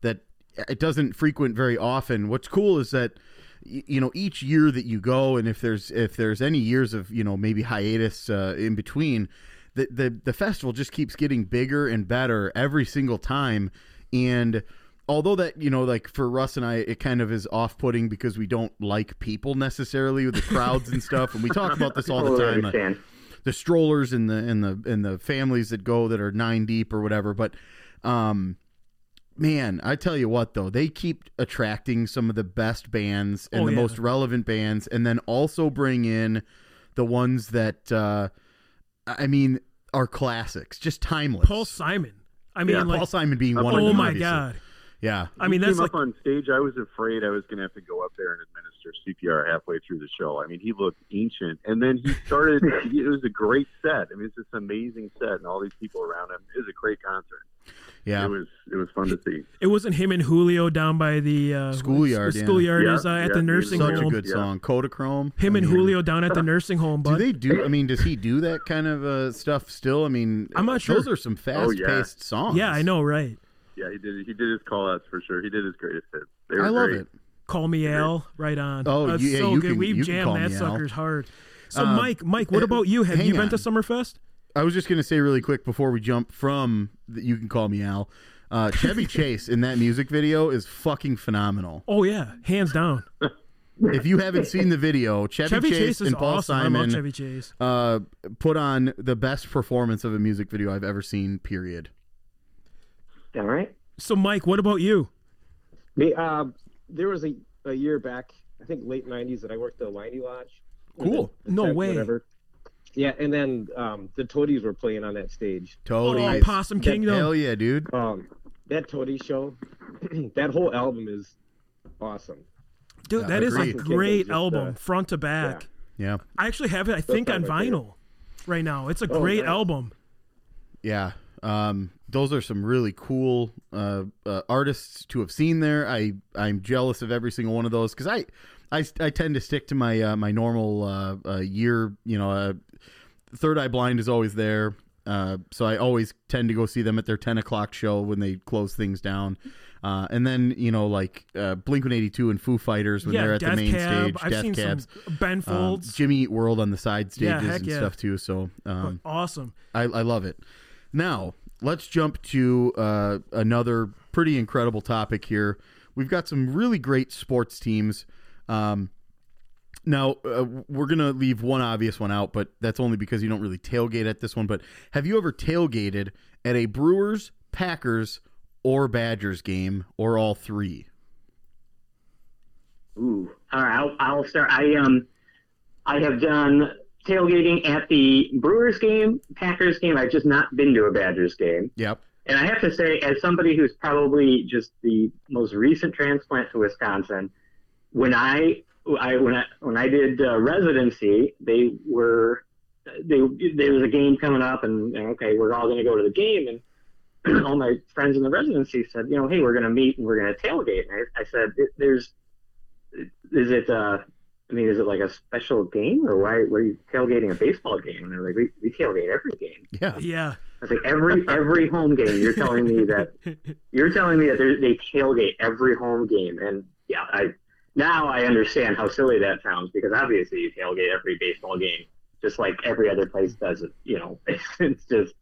that it doesn't frequent very often. What's cool is that you know each year that you go, and if there's if there's any years of you know maybe hiatus uh, in between, the, the the festival just keeps getting bigger and better every single time, and. Although that you know, like for Russ and I, it kind of is off-putting because we don't like people necessarily with the crowds and stuff, and we talk about this all the time. uh, the strollers and the and the and the families that go that are nine deep or whatever. But um, man, I tell you what though, they keep attracting some of the best bands and Oh, the yeah. most relevant bands, and then also bring in the ones that uh, I mean are classics, just timeless. Paul Simon. I mean, Yeah, like, Paul Simon being Oh one. of oh them, my obviously. god. Yeah, I mean, he that's came like up on stage. I was afraid I was going to have to go up there and administer CPR halfway through the show. I mean, he looked ancient, and then he started. it was a great set. I mean, it's this amazing set, and all these people around him. It was a great concert. Yeah. It was. It was fun to see. it wasn't him and Julio down by the uh, Schoolyard, The schoolyard Yeah, is uh, at the he nursing home. Such a home. good Yeah. song, Kodachrome. Him and I mean, Julio down at the nursing home, Do they do? I mean, does he do that kind of uh, stuff still? I mean, I'm not sure. Those are some Oh, yeah. fast-paced songs. yeah, I know, right? Yeah, he did. He did his call outs for sure. He did his greatest hits. They were I love great. it. Call me Al, right on. Oh, That's yeah, so you good. can- We've you jammed that suckers hard. So, Uh, Mike, Mike, what uh, about you? Have you been on. to Summerfest? I was just going to say really quick before we jump from the, you can call me Al. Uh, Chevy Chase in that music video is fucking phenomenal. Oh yeah, hands down. If you haven't seen the video, Chevy, Chevy Chase, Chase is and Paul awesome. Simon Chevy Chase. uh, put on the best performance of a music video I've ever seen. Period. All right. So, Mike, what about you? Me, uh, there was a, a year back, I think late '90s, that I worked at the Leinie Lodge. Cool. the- the No tent, way. Whatever. Yeah, and then um, the Toadies were playing on that stage. Totally. Oh, Possum That- Kingdom. Hell yeah, dude. Um, that Toady show, that whole album is awesome. Dude, Yeah, that is a agreed. great Just, uh, album, front to back. Yeah. I actually have it, I think, on not favorite. vinyl right now. It's a Oh, great nice. album. Yeah. Um, those are some really cool uh, uh, artists to have seen there. I I'm jealous of every single one of those because I, I I tend to stick to my uh, my normal uh, uh, year. You know, uh, Third Eye Blind is always there, uh, so I always tend to go see them at their ten o'clock show when they close things down. Uh, and then you know like uh, Blink One Eighty Two and Foo Fighters when yeah, they're at Death the main Cab. stage. I've Death seen Cabs. some Ben Um, Folds. Jimmy Eat World on the side stages heck and yeah. stuff too. So um, awesome. I, I love it. Now, let's jump to uh, another pretty incredible topic here. We've got some really great sports teams. Um, now, uh, we're going to leave one obvious one out, but that's only because you don't really tailgate at this one. But have you ever tailgated at a Brewers, Packers, or Badgers game, or all three? Ooh. All right. I'll, I'll start. I um, I have done tailgating at the Brewers game, Packers game. I've just not been to a Badgers game. Yep. And I have to say, as somebody who's probably just the most recent transplant to Wisconsin, when I, I when I when I did uh, residency, they were they there was a game coming up, and, and okay, we're all going to go to the game, and all my friends in the residency said, you know, hey, we're going to meet and we're going to tailgate. And I, I said, "There's, is it? uh I mean, is it like a special game, or why? Why are you tailgating a baseball game?" And they're like, "We, we tailgate every game." Yeah. Yeah. I was like, every every home game, you're telling me that you're telling me that they're- they tailgate every home game, and yeah, I now I understand how silly that sounds because obviously you tailgate every baseball game, just like every other place does it. You know, it's, it's just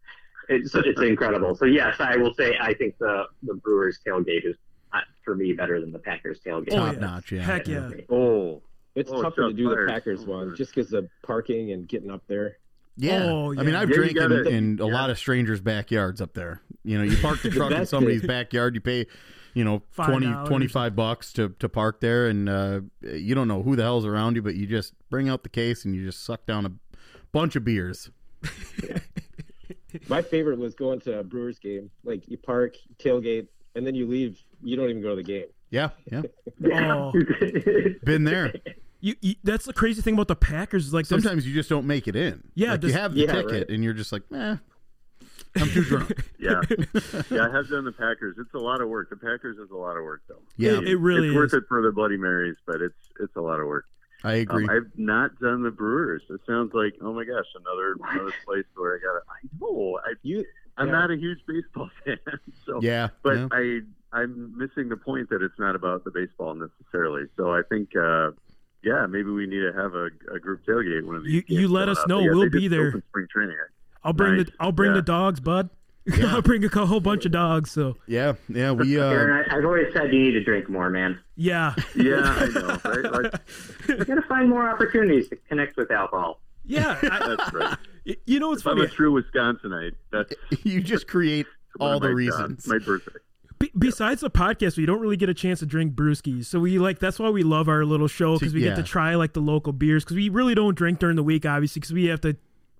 it's it's incredible. So yes, I will say I think the the Brewers tailgate is uh, for me better than the Packers tailgate. Oh, Top yeah. notch, yeah. Heck yeah. Oh, It's Oh, tougher to do fired. the Packers one just because of parking and getting up there. Yeah. Oh, I mean. I've Yeah, drank in, in a yeah. lot of strangers' backyards up there. You know, you park the truck in somebody's backyard, you pay, you know, Five 20, 25 bucks to, to park there, and uh, you don't know who the hell's around you, but you just bring out the case and you just suck down a bunch of beers. My favorite was going to a Brewers game. Like you park, tailgate, and then you leave. You don't even go to the game. Yeah, yeah. Oh, Been there. you, you, that's the crazy thing about the Packers. is Like, Sometimes you just don't make it in. Yeah, Like, you have the yeah, ticket, right. and you're just like, eh, I'm too drunk. yeah, yeah. I have done the Packers. It's a lot of work. The Packers is a lot of work, though. Yeah, it, it really it's is. worth it for the Bloody Marys, but it's it's a lot of work. I agree. Um, I've not done the Brewers. It sounds like oh my gosh, another another place where I got. to I know. I You I'm Yeah. not a huge baseball fan, so yeah, but yeah. I I'm missing the point that it's not about the baseball necessarily. So I think. uh yeah, maybe we need to have a, a group tailgate one of these. You- you let us know. Yeah, We'll be there. opened Spring training. I'll bring Nice. the I'll bring Yeah. the dogs, bud. Yeah. I'll bring a whole bunch of dogs. So yeah, yeah. We uh, Aaron, I, I've always said you need to drink more, man. yeah, Yeah, I know, right? Like, You got to find more opportunities to connect with alcohol. yeah. I, that's right. you know what's If I'm a true Wisconsinite, that's you just create all the my reasons. jobs, my birthday. Be- besides the podcast, we don't really get a chance to drink brewskis. So we like that's why we love our little show because we yeah. get to try like the local beers because we really don't drink during the week, obviously, because we have to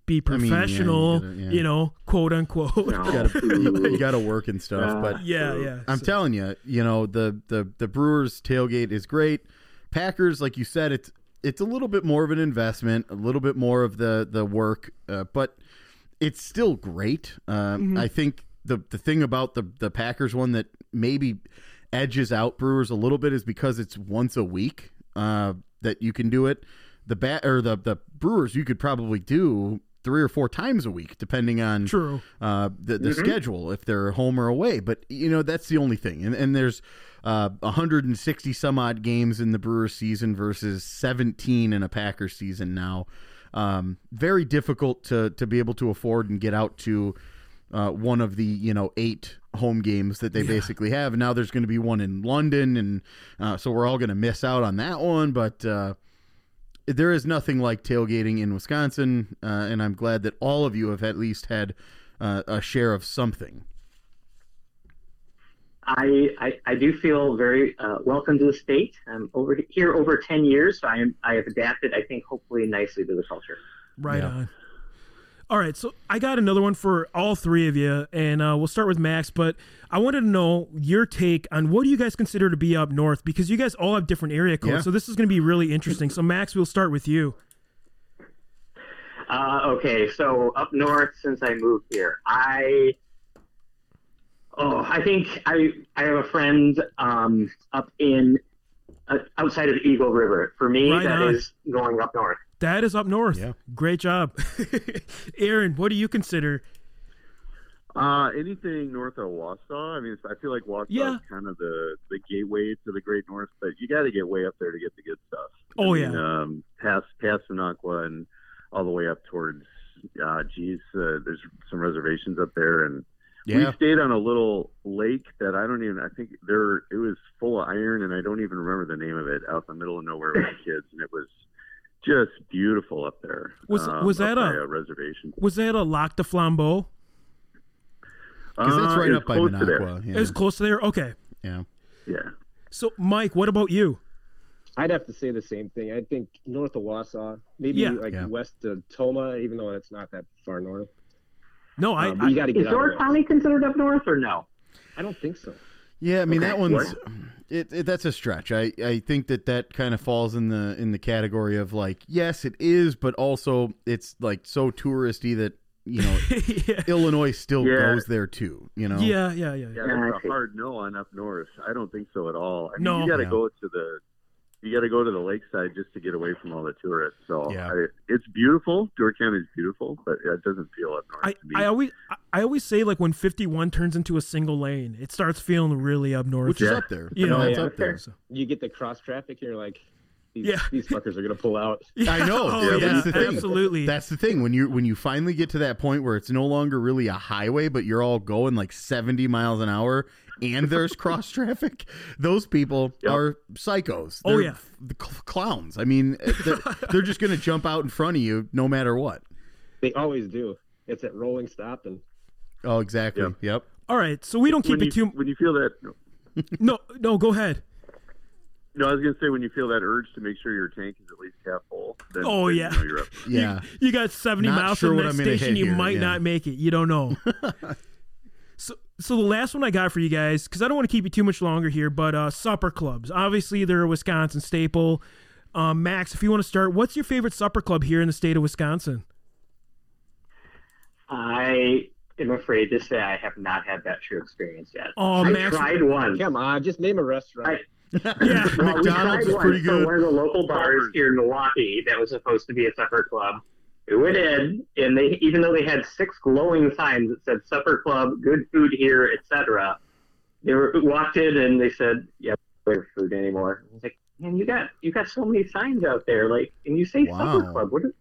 be I mean, yeah, you professional, gotta- yeah. you know, quote unquote. No. You gotta, you, you gotta work and stuff, Uh, but yeah, yeah. I'm So- telling you, you know the the the Brewers tailgate is great. Packers, like you said, it's it's a little bit more of an investment, a little bit more of the the work, uh, but it's still great. Um, I think the the thing about the the Packers one that maybe edges out Brewers a little bit is because it's once a week uh, that you can do it. The bat or the the Brewers you could probably do three or four times a week depending on True. uh, the the schedule if they're home or away. But you know that's the only thing. And and there's uh, 160 some odd games in the Brewers season versus 17 in a Packers season now. Um, very difficult to to be able to afford and get out to uh, one of the you know eight home games that they basically have. And now there's going to be one in London, and uh, so we're all going to miss out on that one. But uh, there is nothing like tailgating in Wisconsin, uh, and I'm glad that all of you have at least had uh, a share of something. I, I, I do feel very uh, welcome to the state. I'm over here over 10 years, so I, am, I have adapted, I think, hopefully nicely to the culture. Right Yeah. on. All right, so I got another one for all three of you, and uh, we'll start with Max. But I wanted to know your take on what do you guys consider to be up north because you guys all have different area codes. Yeah. So this is going to be really interesting. So Max, we'll start with you. Uh, okay, so up north since I moved here, I oh I think I I have a friend um, up in uh, outside of Eagle River. For me, Right that is on. going up north. That is up north. Yeah. Great job, Aaron. What do you consider? Uh, anything north of Wausau. I mean, I feel like Wausau Yeah. is kind of the the gateway to the Great North, but you got to get way up there to get the good stuff. I Oh, mean, yeah. um, past past Minocqua and all the way up towards, uh, geez, uh, there's some reservations up there, and Yeah, we stayed on a little lake that I don't even. I think there it was full of iron, and I don't even remember the name of it. Out in the middle of nowhere with the kids, and it was just beautiful up there. Was- um, was that a- a reservation? Was that a Lac du Flambeau? because that's Uh, right it up by close to. Minocqua. Yeah. It was close to there. Okay. yeah. Yeah. So Mike, what about you? I'd have to say the same thing. I think north of Wausau, maybe Yeah. like Yeah. west of Tomah, even though it's not that far north. No, I, Um, but I you got to Is get out Door of. County considered up north or no? I don't think so. Yeah, I mean Okay, that one's it, it. That's a stretch. I I think that that kind of falls in the in the category of like yes, it is, but also it's like so touristy that you know yeah. Illinois still Yeah. goes there too. You know. yeah, yeah, yeah, yeah. Yeah, Yeah, that's a hard no on up north. I don't think so at all. I mean, No. you got to Yeah. go to the you got to go to the lakeside just to get away from all the tourists. So Yeah. I, it's beautiful. Door County is beautiful, but it doesn't feel up north I, to me. I always I- I always say like when 51 turns into a single lane, it starts feeling really up north. Which is up there. You know, that's yeah. up there. So- You get the cross traffic, you're like, these, Yeah. these fuckers are gonna pull out. I know. Oh, Yeah, yeah, that's the thing. absolutely. That's the thing when you when you finally get to that point where it's no longer really a highway, but you're all going like 70 miles an hour, and there's cross traffic. Those people Yep. are psychos. Oh, They're yeah. the cl- clowns. I mean, eh, they're, they're just going to jump out in front of you no matter what. They always do. It's at rolling stop, and Oh, exactly. Yep. Yep. All right, so we don't keep when you, it too. when you feel that No, no, go ahead. No, I was gonna say when you feel that urge to make sure your tank is at least half full. Then, Oh, then yeah. you know you're up. Yeah. You, you got 70 Not miles sure from what that station. hit You here, might yeah. not make it. You don't know. so, so the last one I got for you guys, because I don't want to keep you too much longer here, but uh, supper clubs. Obviously, they're a Wisconsin staple. Um, Max, if you want to start, what's your favorite supper club here in the state of Wisconsin? I am afraid to say I have not had that true experience yet. Oh, I Max- tried one. come on, just name a restaurant. I- Yeah. Well, McDonald's tried is one pretty for good. One of the local bars here in Milwaukee that was supposed to be a supper club. We went in, and they even though they had six glowing signs that said "supper club," "good food here," etc., they were walked in and they said, "Yeah, we have food anymore." I was like, "Man, you got you got so many signs out there, like, and you say Wow. supper club. What is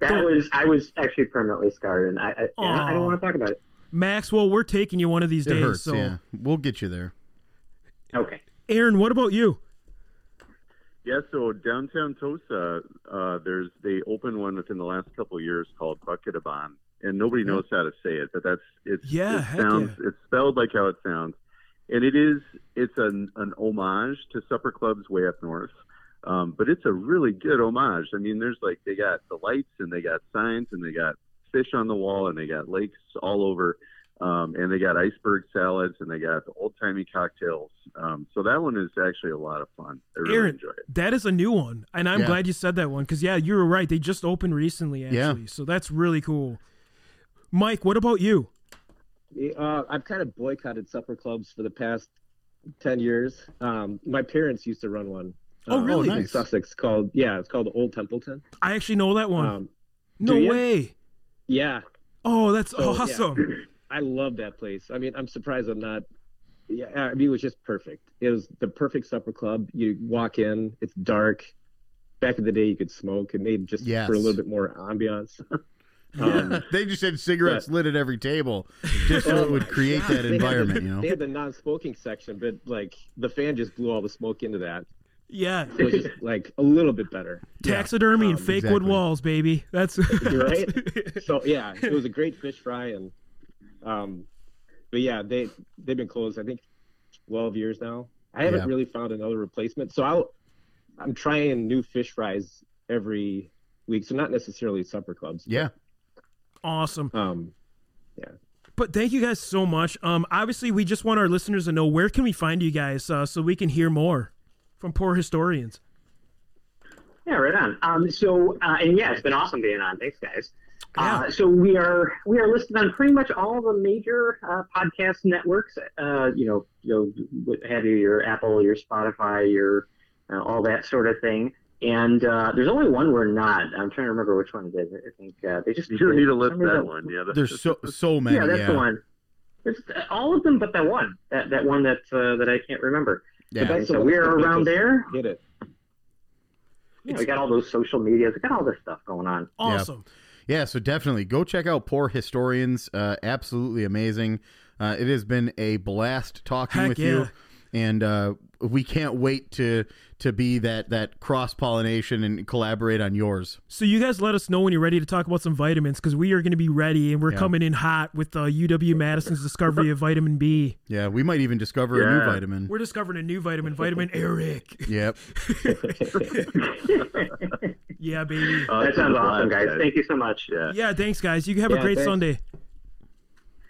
that? Don't- was I was actually permanently scarred, and I I, and I don't want to talk about it. Maxwell, we're taking you one of these It days. hurts. so, Yeah. We'll get you there. Okay. Aaron, what about you? Yeah, so downtown Tosa, uh, there's they opened one within the last couple of years called Buckatabon, and nobody knows how to say it, but that's it's Yeah, it sounds it's spelled like how it sounds, and it is it's an an homage to supper clubs way up north. Um, but it's a really good homage. I mean, there's like they got the lights and they got signs and they got fish on the wall and they got lakes all over. Um, and they got iceberg salads and they got the old timey cocktails. Um, so that one is actually a lot of fun. I really Aaron, enjoy it. that is a new one, and I'm Yeah. glad you said that one because yeah, you were right. They just opened recently, Yeah. actually. So that's really cool. Mike, what about you? Uh, I've kind of boycotted supper clubs for the past ten years. Um, my parents used to run one. Oh, uh, really? In Nice. Sussex, called yeah, it's called Old Templeton. I actually know that one. Um, no do ya? way. yeah, Oh, that's So, yeah. awesome. I love that place. I mean, I'm surprised I'm not. Yeah, I mean, it was just perfect. It was the perfect supper club. You walk in, it's dark. Back in the day, you could smoke. It made just Yes. for a little bit more ambiance. Um, they just had cigarettes lit at every table, just so it would create that They had the- environment. You know. They had the non-smoking section, but like the fan just blew all the smoke into that. Yeah. It was just like a little bit better, Taxidermy and Um, fake wood walls, baby. That's right? so yeah, it was a great fish fry, and um, but yeah, they they've been closed. I think twelve years now. I haven't Yeah. really found another replacement, so I'll I'm trying new fish fries every week. So not necessarily supper clubs. Yeah. awesome. Um, yeah. But thank you guys so much. Um, obviously, we just want our listeners to know where can we find you guys uh, so we can hear more from poor historians. Yeah, right on. Um, so, uh, and yeah, it's been awesome being on. Thanks, guys. Yeah. Uh, so we are we are listed on pretty much all the major uh, podcast networks. Uh, you know, you know, have you your Apple, your Spotify, your uh, all that sort of thing. And uh, there's only one we're not. I'm trying to remember which one it is. I think uh, they just You don't need to list that one. Yeah, that's- There's so so many. Yeah, that's the one. There's uh, all of them, but that one. That that one that uh, that I can't remember. Yeah. But so we're around there. Get it? You know, we got all those social medias. We got all this stuff going on. Awesome. Yeah, so definitely go check out Poor Historians. Uh, absolutely amazing. Uh, it has been a blast talking Heck with yeah. you, and uh, we can't wait to to be that that cross pollination and collaborate on yours. So you guys let us know when you're ready to talk about some vitamins because we are going to be ready and we're Yeah. coming in hot with uh, UW Madison's discovery of vitamin B. Yeah, we might even discover a new vitamin. We're discovering a new vitamin, vitamin Eric. Yep. Yeah, baby. Oh, that sounds awesome, blast, guys. Thank you so much. Yeah, Yeah, thanks, guys. You have a great thanks. Sunday.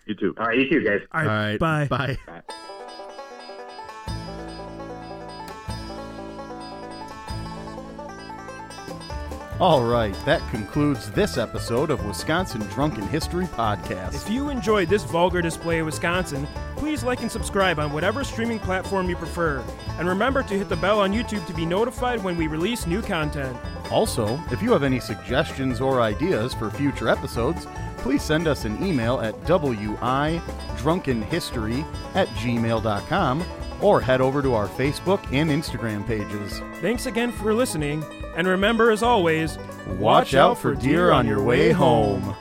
you too. All right, you too, guys. All All right, right. bye. Bye. All right, that concludes this episode of Wisconsin Drunken History Podcast. If you enjoyed this vulgar display of Wisconsin, please like and subscribe on whatever streaming platform you prefer. And remember to hit the bell on YouTube to be notified when we release new content. Also, if you have any suggestions or ideas for future episodes, please send us an email at widrunkenhistory at gmail.com or head over to our Facebook and Instagram pages. Thanks again for listening, and remember, as always, Watch out for deer on your way home.